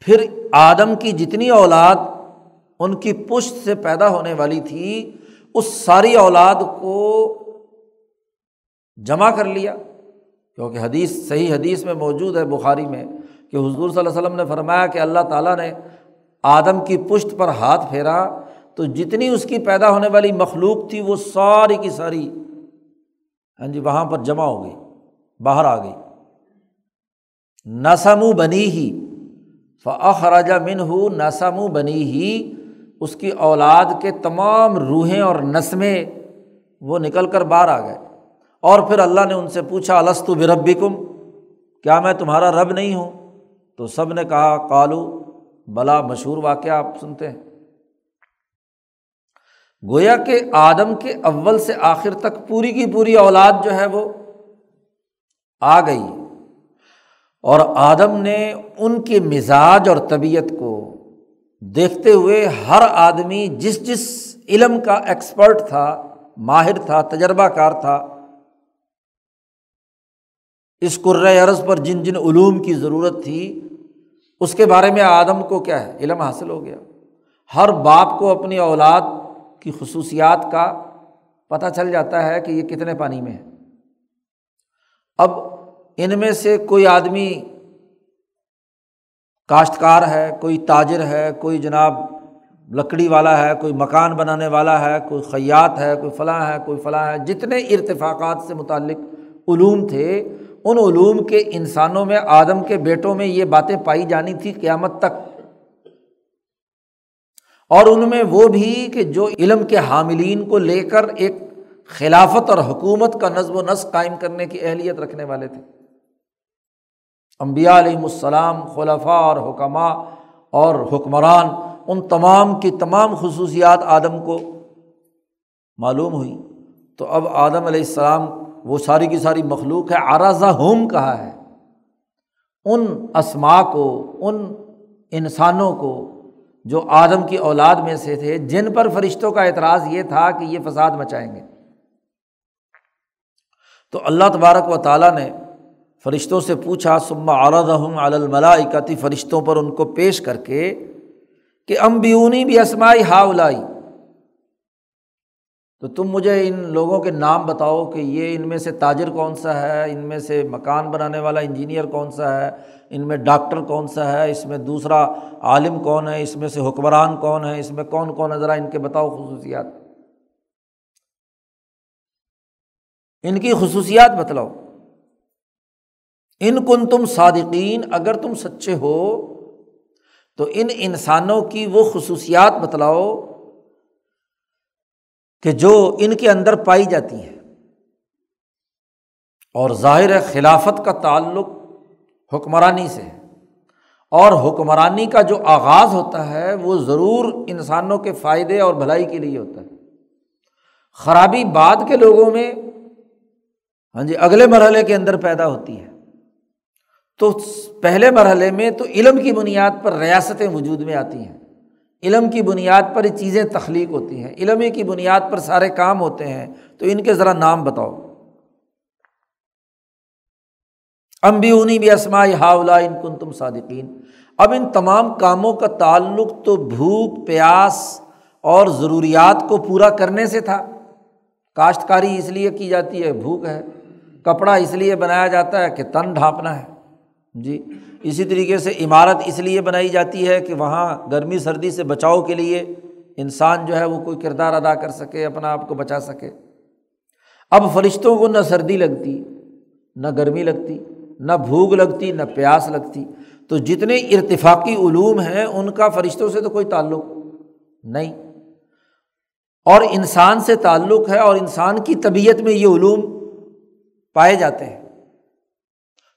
پھر آدم کی جتنی اولاد ان کی پشت سے پیدا ہونے والی تھی اس ساری اولاد کو جمع کر لیا، کیونکہ حدیث، صحیح حدیث میں موجود ہے بخاری میں کہ حضور صلی اللہ علیہ وسلم نے فرمایا کہ اللہ تعالیٰ نے آدم کی پشت پر ہاتھ پھیرا تو جتنی اس کی پیدا ہونے والی مخلوق تھی وہ ساری کی ساری ہاں جی وہاں پر جمع ہو گئی، باہر آ گئی۔ نسم بنی ہی فخراجہ من ہو نسم بنی ہی اس کی اولاد کے تمام روحیں اور نسمیں وہ نکل کر باہر آ گئے۔ اور پھر اللہ نے ان سے پوچھا السط بربی کم کیا میں تمہارا رب نہیں ہوں؟ تو سب نے کہا کالو بلا مشہور واقعہ آپ سنتے ہیں۔ گویا کہ آدم کے اول سے آخر تک پوری کی پوری اولاد جو ہے وہ آ گئی۔ اور آدم نے ان کے مزاج اور طبیعت کو دیکھتے ہوئے ہر آدمی جس جس علم کا ایکسپرٹ تھا، ماہر تھا، تجربہ کار تھا، اس عرض پر جن جن علوم کی ضرورت تھی، اس کے بارے میں آدم کو کیا ہے؟ علم حاصل ہو گیا۔ ہر باپ کو اپنی اولاد کی خصوصیات کا پتہ چل جاتا ہے کہ یہ کتنے پانی میں ہے۔ اب ان میں سے کوئی آدمی کاشتکار ہے، کوئی تاجر ہے، کوئی جناب لکڑی والا ہے، کوئی مکان بنانے والا ہے، کوئی خیات ہے، کوئی فلاں ہے، کوئی فلاں ہے، جتنے ارتفاقات سے متعلق علوم تھے، ان علوم کے انسانوں میں، آدم کے بیٹوں میں یہ باتیں پائی جانی تھی قیامت تک۔ اور ان میں وہ بھی کہ جو علم کے حاملین کو لے کر ایک خلافت اور حکومت کا نظم و نسق قائم کرنے کی اہلیت رکھنے والے تھے۔ امبیا علیہم السلام، خلفاء اور حکمہ اور حکمران، ان تمام کی تمام خصوصیات آدم کو معلوم ہوئی۔ تو اب آدم علیہ السلام وہ ساری کی ساری مخلوق ہے آراضہ ہوم کہا ہے۔ ان اسما کو، ان انسانوں کو جو آدم کی اولاد میں سے تھے، جن پر فرشتوں کا اعتراض یہ تھا کہ یہ فساد مچائیں گے۔ تو اللہ تبارک و تعالیٰ نے فرشتوں سے پوچھا سما عرضم الملائی فرشتوں پر ان کو پیش کر کے کہ امبیونی بھی اسمائی ہاؤلائی تو تم مجھے ان لوگوں کے نام بتاؤ کہ یہ ان میں سے تاجر کون سا ہے، ان میں سے مکان بنانے والا انجینئر کون سا ہے، ان میں ڈاکٹر کون سا ہے، اس میں دوسرا عالم کون ہے، اس میں سے حکمران کون ہے، اس میں کون کون ہے؟ ذرا ان کے بتاؤ خصوصیات۔ ان کی خصوصیات بتلاؤ۔ ان کن تم صادقین، اگر تم سچے ہو، تو ان انسانوں کی وہ خصوصیات بتلاؤ کہ جو ان کے اندر پائی جاتی ہیں۔ اور ظاہر خلافت کا تعلق حکمرانی سے ہے۔ اور حکمرانی کا جو آغاز ہوتا ہے، وہ ضرور انسانوں کے فائدے اور بھلائی کے لیے ہوتا ہے۔ خرابی بعد کے لوگوں میں ہاں جی اگلے مرحلے کے اندر پیدا ہوتی ہے۔ تو پہلے مرحلے میں تو علم کی بنیاد پر ریاستیں وجود میں آتی ہیں۔ علم کی بنیاد پر یہ چیزیں تخلیق ہوتی ہیں۔ علم کی بنیاد پر سارے کام ہوتے ہیں۔ تو ان کے ذرا نام بتاؤ۔ امبیونی بھی اسما ہاولا ان کن تم صادقین۔ اب ان تمام کاموں کا تعلق تو بھوک، پیاس اور ضروریات کو پورا کرنے سے تھا۔ کاشتکاری اس لیے کی جاتی ہے، بھوک ہے۔ کپڑا اس لیے بنایا جاتا ہے کہ تن ڈھانپنا ہے۔ جی اسی طریقے سے عمارت اس لیے بنائی جاتی ہے کہ وہاں گرمی، سردی سے بچاؤ کے لیے انسان جو ہے وہ کوئی کردار ادا کر سکے، اپنا آپ کو بچا سکے۔ اب فرشتوں کو نہ سردی لگتی، نہ گرمی لگتی، نہ بھوک لگتی، نہ پیاس لگتی۔ تو جتنے ارتفاقی علوم ہیں، ان کا فرشتوں سے تو کوئی تعلق نہیں۔ اور انسان سے تعلق ہے اور انسان کی طبیعت میں یہ علوم پائے جاتے ہیں۔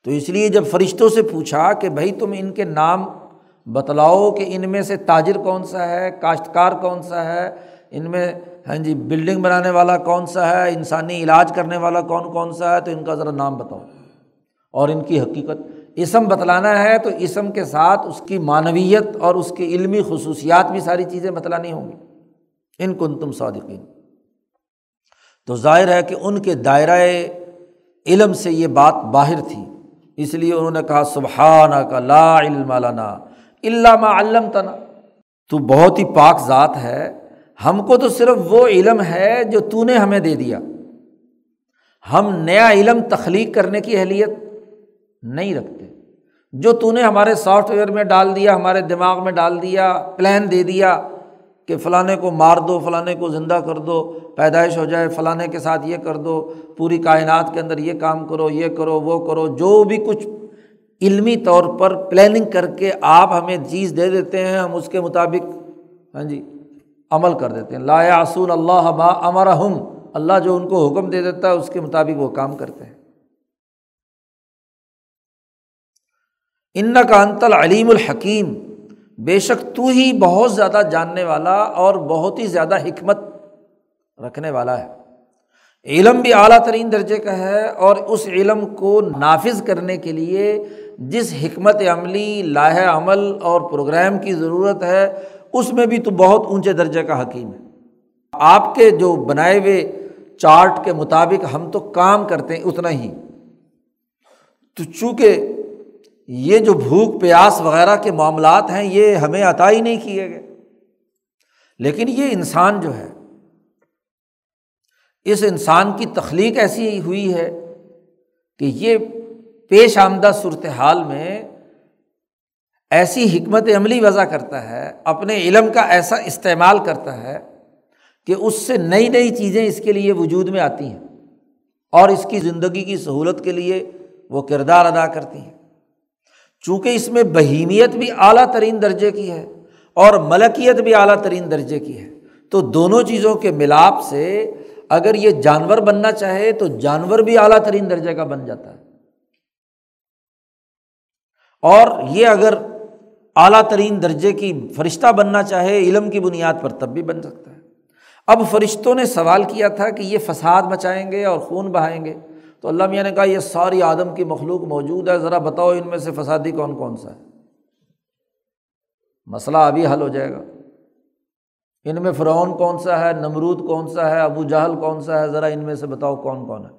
تو اس لیے جب فرشتوں سے پوچھا کہ بھائی تم ان کے نام بتلاؤ کہ ان میں سے تاجر کون سا ہے، کاشتکار کون سا ہے، ان میں ہاں جی بلڈنگ بنانے والا کون سا ہے، انسانی علاج کرنے والا کون کون سا ہے، تو ان کا ذرا نام بتاؤ۔ اور ان کی حقیقت، اسم بتلانا ہے تو اسم کے ساتھ اس کی معنویت اور اس کی علمی خصوصیات بھی ساری چیزیں بتلانی ہوں گی۔ ان کن تم صادقین۔ تو ظاہر ہے کہ ان کے دائرۂ علم سے یہ بات باہر تھی۔ اس لیے انہوں نے کہا سبحانہ کا لا علم لنا علامہ علم تنا تو بہت ہی پاک ذات ہے۔ ہم کو تو صرف وہ علم ہے جو تو نے ہمیں دے دیا۔ ہم نیا علم تخلیق کرنے کی اہلیت نہیں رکھتے۔ جو تو نے ہمارے سافٹ ویئر میں ڈال دیا، ہمارے دماغ میں ڈال دیا، پلان دے دیا کہ فلاں کو مار دو فلاں کو زندہ کر دو، پیدائش ہو جائے فلاں کے ساتھ یہ کر دو، پوری کائنات کے اندر یہ کام کرو، یہ کرو، وہ کرو، جو بھی کچھ علمی طور پر پلاننگ کر کے آپ ہمیں چیز دے دیتے ہیں، ہم اس کے مطابق ہاں جی عمل کر دیتے ہیں۔ لا یاسون اللہ با امر ہم اللہ جو ان کو حکم دے دیتا ہے، اس کے مطابق وہ کام کرتے ہیں۔ ان کا انتل علیم الحکیم بے شک تو ہی بہت زیادہ جاننے والا اور بہت ہی زیادہ حکمت رکھنے والا ہے۔ علم بھی اعلیٰ ترین درجے کا ہے اور اس علم کو نافذ کرنے کے لیے جس حکمت عملی، لاہ عمل اور پروگرام کی ضرورت ہے، اس میں بھی تو بہت اونچے درجے کا حکیم ہے۔ آپ کے جو بنائے ہوئے چارٹ کے مطابق ہم تو کام کرتے ہیں اتنا ہی۔ تو چونکہ یہ جو بھوک پیاس وغیرہ کے معاملات ہیں، یہ ہمیں عطا ہی نہیں کیے گئے۔ لیکن یہ انسان جو ہے، اس انسان کی تخلیق ایسی ہوئی ہے کہ یہ پیش آمدہ صورت حال میں ایسی حکمت عملی وضع کرتا ہے، اپنے علم کا ایسا استعمال کرتا ہے کہ اس سے نئی نئی چیزیں اس کے لیے وجود میں آتی ہیں اور اس کی زندگی کی سہولت کے لیے وہ کردار ادا کرتی ہیں۔ چونکہ اس میں بہیمیت بھی اعلیٰ ترین درجے کی ہے اور ملکیت بھی اعلیٰ ترین درجے کی ہے۔ تو دونوں چیزوں کے ملاپ سے اگر یہ جانور بننا چاہے تو جانور بھی اعلیٰ ترین درجے کا بن جاتا ہے۔ اور یہ اگر اعلیٰ ترین درجے کی فرشتہ بننا چاہے، علم کی بنیاد پر تب بھی بن سکتا ہے۔ اب فرشتوں نے سوال کیا تھا کہ یہ فساد مچائیں گے اور خون بہائیں گے۔ تو اللہ میاں نے کہا یہ ساری آدم کی مخلوق موجود ہے، ذرا بتاؤ ان میں سے فسادی کون کون سا ہے؟ مسئلہ ابھی حل ہو جائے گا۔ ان میں فرعون کون سا ہے، نمرود کون سا ہے، ابو جہل کون سا ہے، ذرا ان میں سے بتاؤ کون کون ہے۔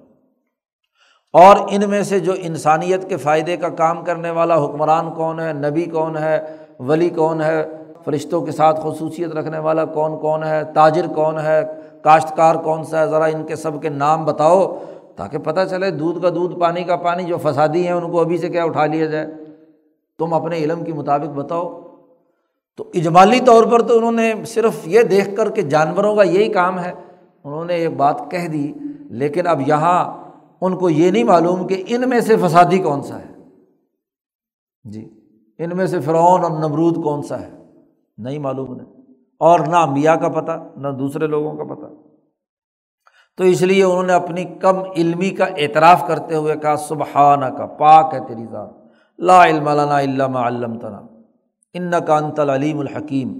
اور ان میں سے جو انسانیت کے فائدے کا کام کرنے والا حکمران کون ہے، نبی کون ہے، ولی کون ہے، فرشتوں کے ساتھ خصوصیت رکھنے والا کون کون ہے، تاجر کون ہے، کاشتکار کون سا ہے، ذرا ان کے سب کے نام بتاؤ۔ تاکہ پتہ چلے دودھ کا دودھ، پانی کا پانی، جو فسادی ہیں ان کو ابھی سے کیا اٹھا لیا جائے۔ تم اپنے علم کے مطابق بتاؤ۔ تو اجمالی طور پر تو انہوں نے صرف یہ دیکھ کر کہ جانوروں کا یہی کام ہے، انہوں نے ایک بات کہہ دی۔ لیکن اب یہاں ان کو یہ نہیں معلوم کہ ان میں سے فسادی کون سا ہے۔ جی ان میں سے فرعون اور نمرود کون سا ہے؟ نہیں معلوم انہیں۔ اور نہ امبیا کا پتہ، نہ دوسرے لوگوں کا پتہ۔ تو اس لیے انہوں نے اپنی کم علمی کا اعتراف کرتے ہوئے کہا سبحانہ کا پاک ہے تیری ذات، لا علم لنا علامہ علم تنا ان کا انتل علیم الحکیم۔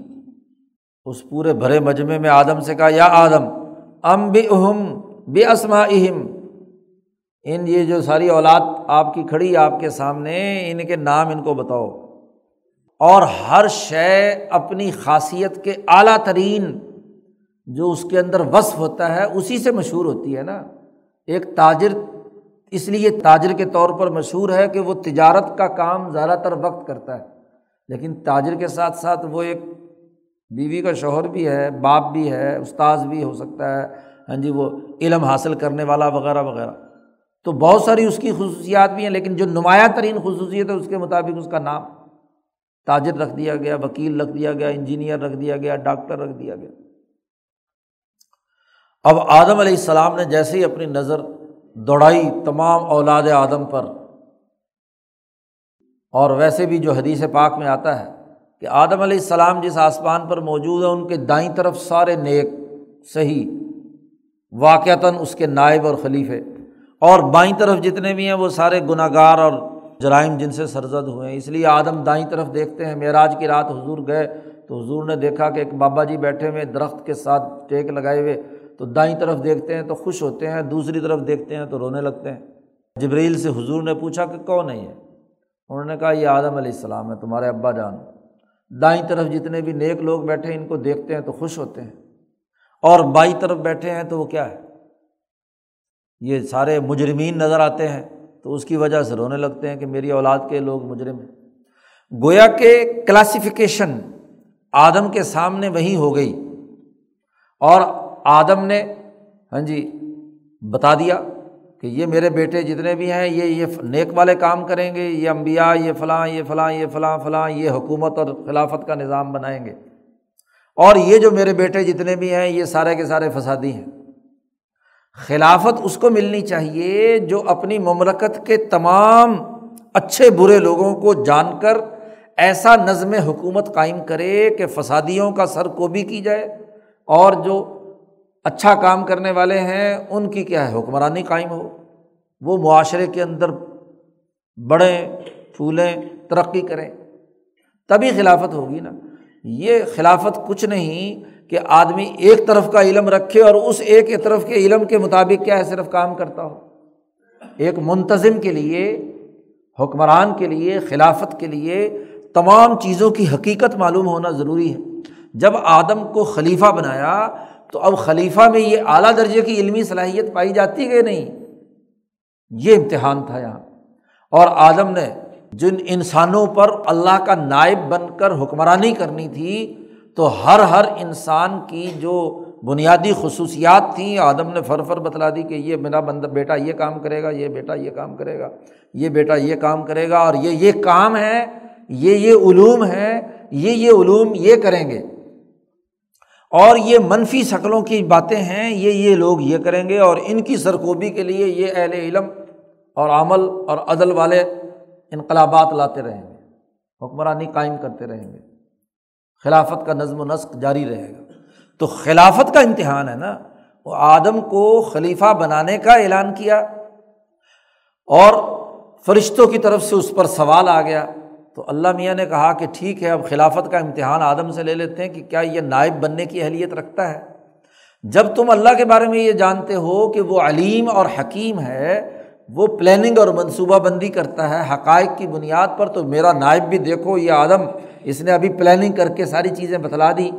اس پورے بھرے مجمے میں آدم سے کہا، یا آدم ام بے اہم بے اسما اہم ان یہ جو ساری اولاد آپ کی کھڑی، آپ کے سامنے، ان کے نام ان کو بتاؤ۔ اور ہر شے اپنی خاصیت کے اعلیٰ ترین جو اس کے اندر وصف ہوتا ہے، اسی سے مشہور ہوتی ہے نا۔ ایک تاجر، اس لیے تاجر کے طور پر مشہور ہے کہ وہ تجارت کا کام زیادہ تر وقت کرتا ہے۔ لیکن تاجر کے ساتھ ساتھ وہ ایک بیوی کا شوہر بھی ہے، باپ بھی ہے، استاذ بھی ہو سکتا ہے۔ ہاں جی وہ علم حاصل کرنے والا وغیرہ وغیرہ۔ تو بہت ساری اس کی خصوصیات بھی ہیں، لیکن جو نمایاں ترین خصوصیت ہے، اس کے مطابق اس کا نام تاجر رکھ دیا گیا، وکیل رکھ دیا گیا، انجینئر رکھ دیا گیا، ڈاکٹر رکھ دیا گیا۔ اب آدم علیہ السلام نے جیسے ہی اپنی نظر دوڑائی تمام اولاد آدم پر، اور ویسے بھی جو حدیث پاک میں آتا ہے کہ آدم علیہ السلام جس آسمان پر موجود ہے ان کے دائیں طرف سارے نیک، صحیح، واقعتاً اس کے نائب اور خلیفے، اور بائیں طرف جتنے بھی ہیں، وہ سارے گناہ گار اور جرائم جن سے سرزد ہوئے ہیں۔ اس لیے آدم دائیں طرف دیکھتے ہیں۔ معراج کی رات حضور گئے تو حضور نے دیکھا کہ ایک بابا جی بیٹھے ہوئے درخت کے ساتھ ٹیک لگائے ہوئے۔ تو دائیں طرف دیکھتے ہیں تو خوش ہوتے ہیں، دوسری طرف دیکھتے ہیں تو رونے لگتے ہیں۔ جبریل سے حضور نے پوچھا کہ کون ہے یہ؟ انہوں نے کہا، یہ آدم علیہ السلام ہے، تمہارے ابا جان۔ دائیں طرف جتنے بھی نیک لوگ بیٹھے ہیں، ان کو دیکھتے ہیں تو خوش ہوتے ہیں۔ اور بائیں طرف بیٹھے ہیں تو وہ کیا ہے؟ یہ سارے مجرمین نظر آتے ہیں تو اس کی وجہ سے رونے لگتے ہیں کہ میری اولاد کے لوگ مجرم ہیں۔ گویا کہ کلاسیفیکیشن آدم کے سامنے وہیں ہو گئی۔ اور آدم نے ہاں جی بتا دیا کہ یہ میرے بیٹے جتنے بھی ہیں، یہ یہ نیک والے کام کریں گے، یہ امبیا یہ فلاں یہ فلاں یہ فلاں فلاں، یہ حکومت اور خلافت کا نظام بنائیں گے۔ اور یہ جو میرے بیٹے جتنے بھی ہیں، یہ سارے کے سارے فسادی ہیں۔ خلافت اس کو ملنی چاہیے جو اپنی مملکت کے تمام اچھے برے لوگوں کو جان کر ایسا نظم حکومت قائم کرے کہ فسادیوں کا سر کو بھی کی جائے اور جو اچھا کام کرنے والے ہیں، ان کی کیا ہے؟ حکمرانی قائم ہو۔ وہ معاشرے کے اندر بڑھیں، پھولیں، ترقی کریں۔ تبھی خلافت ہوگی نا۔ یہ خلافت کچھ نہیں کہ آدمی ایک طرف کا علم رکھے اور اس ایک طرف کے علم کے مطابق کیا ہے؟ صرف کام کرتا ہو۔ ایک منتظم کے لیے، حکمران کے لیے، خلافت کے لیے تمام چیزوں کی حقیقت معلوم ہونا ضروری ہے۔ جب آدم کو خلیفہ بنایا تو اب خلیفہ میں یہ اعلیٰ درجے کی علمی صلاحیت پائی جاتی کہ نہیں؟ یہ امتحان تھا یہاں۔ اور آدم نے جن انسانوں پر اللہ کا نائب بن کر حکمرانی کرنی تھی، تو ہر ہر انسان کی جو بنیادی خصوصیات تھیں، آدم نے فر فر بتلا دی کہ یہ میرا بندہ، بیٹا یہ کام کرے گا، یہ بیٹا یہ کام کرے گا، یہ بیٹا یہ کام کرے گا، اور یہ یہ کام ہے، یہ یہ علوم ہے، یہ یہ علوم یہ کریں گے۔ اور یہ منفی شکلوں کی باتیں ہیں، یہ یہ لوگ یہ کریں گے اور ان کی سرکوبی کے لیے یہ اہل علم اور عمل اور عدل والے انقلابات لاتے رہیں گے، حکمرانی قائم کرتے رہیں گے۔ خلافت کا نظم و نسق جاری رہے گا۔ تو خلافت کا امتحان ہے نا، وہ آدم کو خلیفہ بنانے کا اعلان کیا اور فرشتوں کی طرف سے اس پر سوال آ گیا۔ تو اللہ میاں نے کہا کہ ٹھیک ہے، اب خلافت کا امتحان آدم سے لے لیتے ہیں کہ کیا یہ نائب بننے کی اہلیت رکھتا ہے۔ جب تم اللہ کے بارے میں یہ جانتے ہو کہ وہ علیم اور حکیم ہے، وہ پلاننگ اور منصوبہ بندی کرتا ہے حقائق کی بنیاد پر، تو میرا نائب بھی دیکھو، یہ آدم اس نے ابھی پلاننگ کر کے ساری چیزیں بتلا دی۔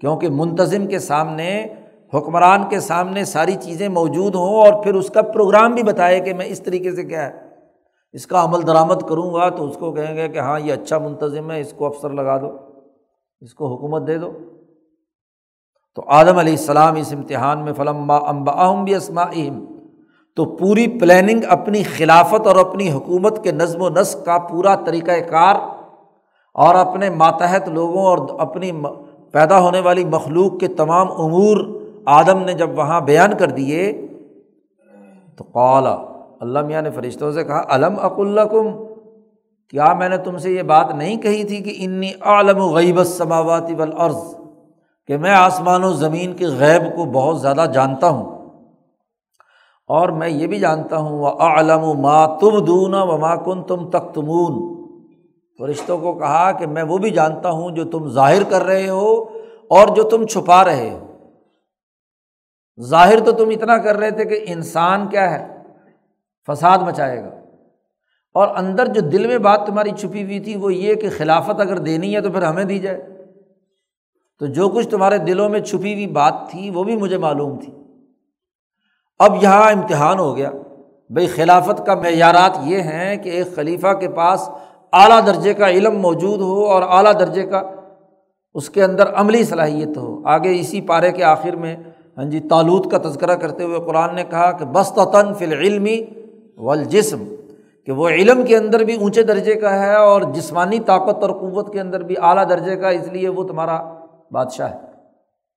کیونکہ منتظم کے سامنے، حکمران کے سامنے ساری چیزیں موجود ہوں اور پھر اس کا پروگرام بھی بتائے کہ میں اس طریقے سے کیا ہے۔ اس کا عمل درآمد کروں گا تو اس کو کہیں گے کہ ہاں یہ اچھا منتظم ہے، اس کو افسر لگا دو، اس کو حکومت دے دو۔ تو آدم علیہ السلام اس امتحان میں فلم امبا بھی اسما تو پوری پلاننگ اپنی خلافت اور اپنی حکومت کے نظم و نسق کا پورا طریقۂ کار اور اپنے ماتحت لوگوں اور اپنی پیدا ہونے والی مخلوق کے تمام امور آدم نے جب وہاں بیان کر دیے، تو قالا اللہ میاں نے فرشتوں سے کہا علم اک اللہ کم کیا میں نے تم سے یہ بات نہیں کہی تھی کہ انی عالم و غیبت سماواتی والارض، کہ میں آسمان و زمین کے غیب کو بہت زیادہ جانتا ہوں؟ اور میں یہ بھی جانتا ہوں وہ عالم و ما تم دون و ما کن تم تک تمون فرشتوں کو کہا کہ میں وہ بھی جانتا ہوں جو تم ظاہر کر رہے ہو اور جو تم چھپا رہے ہو۔ ظاہر تو تم اتنا کر رہے تھے کہ انسان کیا ہے؟ فساد مچائے گا۔ اور اندر جو دل میں بات تمہاری چھپی ہوئی تھی وہ یہ کہ خلافت اگر دینی ہے تو پھر ہمیں دی جائے۔ تو جو کچھ تمہارے دلوں میں چھپی ہوئی بات تھی وہ بھی مجھے معلوم تھی۔ اب یہاں امتحان ہو گیا۔ بھائی خلافت کا معیارات یہ ہیں کہ ایک خلیفہ کے پاس اعلیٰ درجے کا علم موجود ہو اور اعلیٰ درجے کا اس کے اندر عملی صلاحیت ہو۔ آگے اسی پارے کے آخر میں ہاں جی تالود کا تذکرہ کرتے ہوئے قرآن نے کہا کہ بس تن فل والجسم، کہ وہ علم کے اندر بھی اونچے درجے کا ہے اور جسمانی طاقت اور قوت کے اندر بھی اعلیٰ درجے کا، اس لیے وہ تمہارا بادشاہ ہے،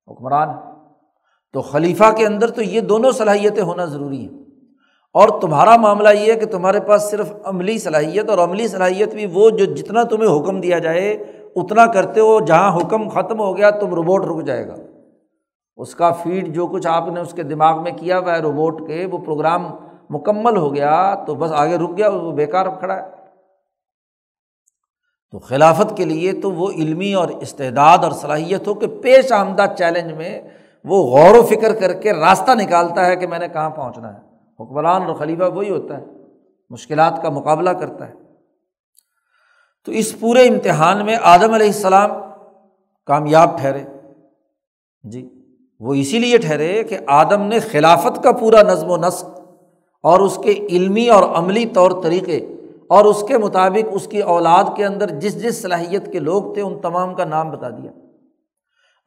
حکمران ہے۔ تو خلیفہ کے اندر تو یہ دونوں صلاحیتیں ہونا ضروری ہیں۔ اور تمہارا معاملہ یہ ہے کہ تمہارے پاس صرف عملی صلاحیت اور عملی صلاحیت بھی وہ جو جتنا تمہیں حکم دیا جائے، اتنا کرتے ہو، جہاں حکم ختم ہو گیا تم روبوٹ رک جائے گا۔ اس کا فیڈ جو کچھ آپ نے اس کے دماغ میں کیا ہوا ہے، روبوٹ کے، وہ پروگرام مکمل ہو گیا تو بس آگے رک گیا، وہ بیکار کھڑا ہے۔ تو خلافت کے لیے تو وہ علمی اور استعداد اور صلاحیت ہو کہ پیش آمدہ چیلنج میں وہ غور و فکر کر کے راستہ نکالتا ہے کہ میں نے کہاں پہنچنا ہے۔ حکمران اور خلیفہ وہی ہوتا ہے، مشکلات کا مقابلہ کرتا ہے۔ تو اس پورے امتحان میں آدم علیہ السلام کامیاب ٹھہرے۔ جی وہ اسی لیے ٹھہرے کہ آدم نے خلافت کا پورا نظم و نسق اور اس کے علمی اور عملی طور طریقے اور اس کے مطابق اس کی اولاد کے اندر جس جس صلاحیت کے لوگ تھے ان تمام کا نام بتا دیا۔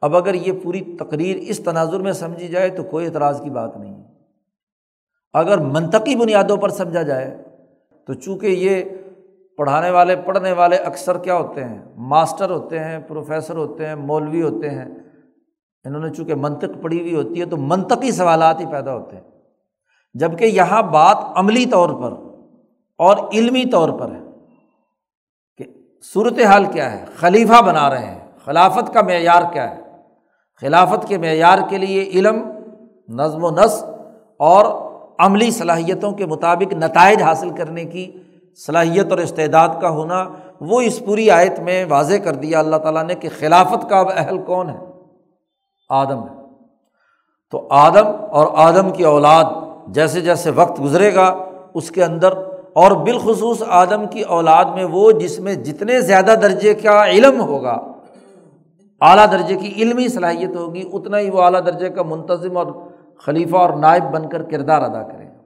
اب اگر یہ پوری تقریر اس تناظر میں سمجھی جائے تو کوئی اعتراض کی بات نہیں۔ ہے اگر منطقی بنیادوں پر سمجھا جائے تو چونکہ یہ پڑھانے والے، پڑھنے والے اکثر کیا ہوتے ہیں؟ ماسٹر ہوتے ہیں، پروفیسر ہوتے ہیں، مولوی ہوتے ہیں۔ انہوں نے چونکہ منطق پڑھی ہوئی ہوتی ہے تو منطقی سوالات ہی پیدا ہوتے ہیں۔ جبکہ یہاں بات عملی طور پر اور علمی طور پر ہے کہ صورت حال کیا ہے، خلیفہ بنا رہے ہیں، خلافت کا معیار کیا ہے۔ خلافت کے معیار کے لیے علم، نظم و نسق اور عملی صلاحیتوں کے مطابق نتائج حاصل کرنے کی صلاحیت اور استعداد کا ہونا، وہ اس پوری آیت میں واضح کر دیا اللہ تعالیٰ نے کہ خلافت کا اب اہل کون ہے؟ آدم ہے۔ تو آدم اور آدم کی اولاد جیسے جیسے وقت گزرے گا، اس کے اندر اور بالخصوص آدم کی اولاد میں وہ جس میں جتنے زیادہ درجے کا علم ہوگا، اعلیٰ درجے کی علمی صلاحیت ہوگی، اتنا ہی وہ اعلیٰ درجے کا منتظم اور خلیفہ اور نائب بن کر کردار ادا کرے گا۔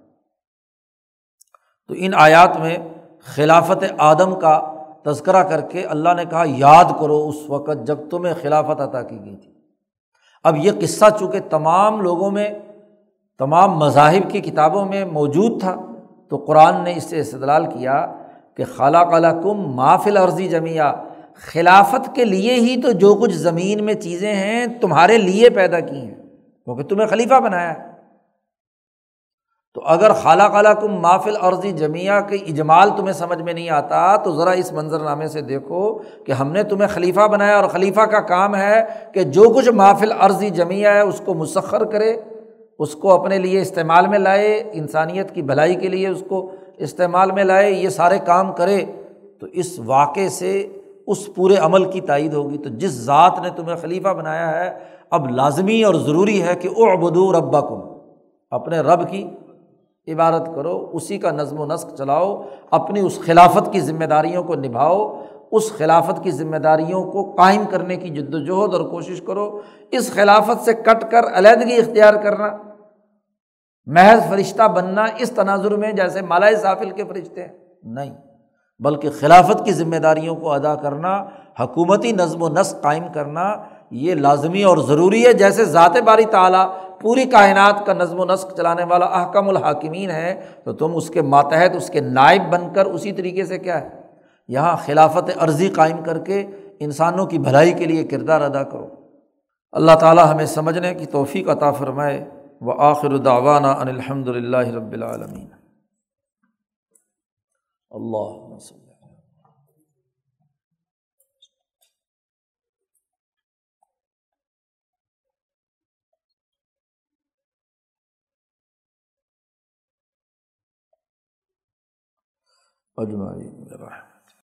تو ان آیات میں خلافت آدم کا تذکرہ کر کے اللہ نے کہا، یاد کرو اس وقت جب تمہیں خلافت عطا کی گئی تھی۔ اب یہ قصہ چونکہ تمام لوگوں میں تمام مذاہب کی کتابوں میں موجود تھا تو قرآن نے اس سے استدلال کیا کہ خالہ کلا کم مافل عرضی جمعہ خلافت کے لیے ہی تو جو کچھ زمین میں چیزیں ہیں تمہارے لیے پیدا کی ہیں، کیونکہ تمہیں خلیفہ بنایا ہے۔ تو اگر خالہ کلا کم مافل عرضی جمعہ کے اجمال تمہیں سمجھ میں نہیں آتا، تو ذرا اس منظر نامے سے دیکھو کہ ہم نے تمہیں خلیفہ بنایا اور خلیفہ کا کام ہے کہ جو کچھ مافل عرضی جمعہ ہے اس کو مسخر کرے۔ اس کو اپنے لیے استعمال میں لائے، انسانیت کی بھلائی کے لیے اس کو استعمال میں لائے، یہ سارے کام کرے، تو اس واقعے سے اس پورے عمل کی تائید ہوگی۔ تو جس ذات نے تمہیں خلیفہ بنایا ہے، اب لازمی اور ضروری ہے کہ او ابدو ربا کم اپنے رب کی عبادت کرو، اسی کا نظم و نسق چلاؤ، اپنی اس خلافت کی ذمہ داریوں کو نبھاؤ اس خلافت کی ذمہ داریوں کو قائم کرنے کی جد وجہد اور کوشش کرو، اس خلافت سے کٹ کر علیحدگی اختیار کرنا، محض فرشتہ بننا اس تناظر میں جیسے مالائے صافل کے فرشتے ہیں۔ نہیں، بلکہ خلافت کی ذمہ داریوں کو ادا کرنا، حکومتی نظم و نسق قائم کرنا، یہ لازمی اور ضروری ہے۔ جیسے ذات باری تعلیٰ پوری کائنات کا نظم و نسق چلانے والا احکم الحاکمین ہے تو تم اس کے ماتحت، اس کے نائب بن کر اسی طریقے سے کیا ہے؟ یہاں خلافت عرضی قائم کر کے انسانوں کی بھلائی کے لیے کردار ادا کرو۔ اللہ تعالیٰ ہمیں سمجھنے کی توفیق عطا فرمائے۔ و آخر داوانہ ان الحمد للہ رب العالمین۔ اللہ اجمعین۔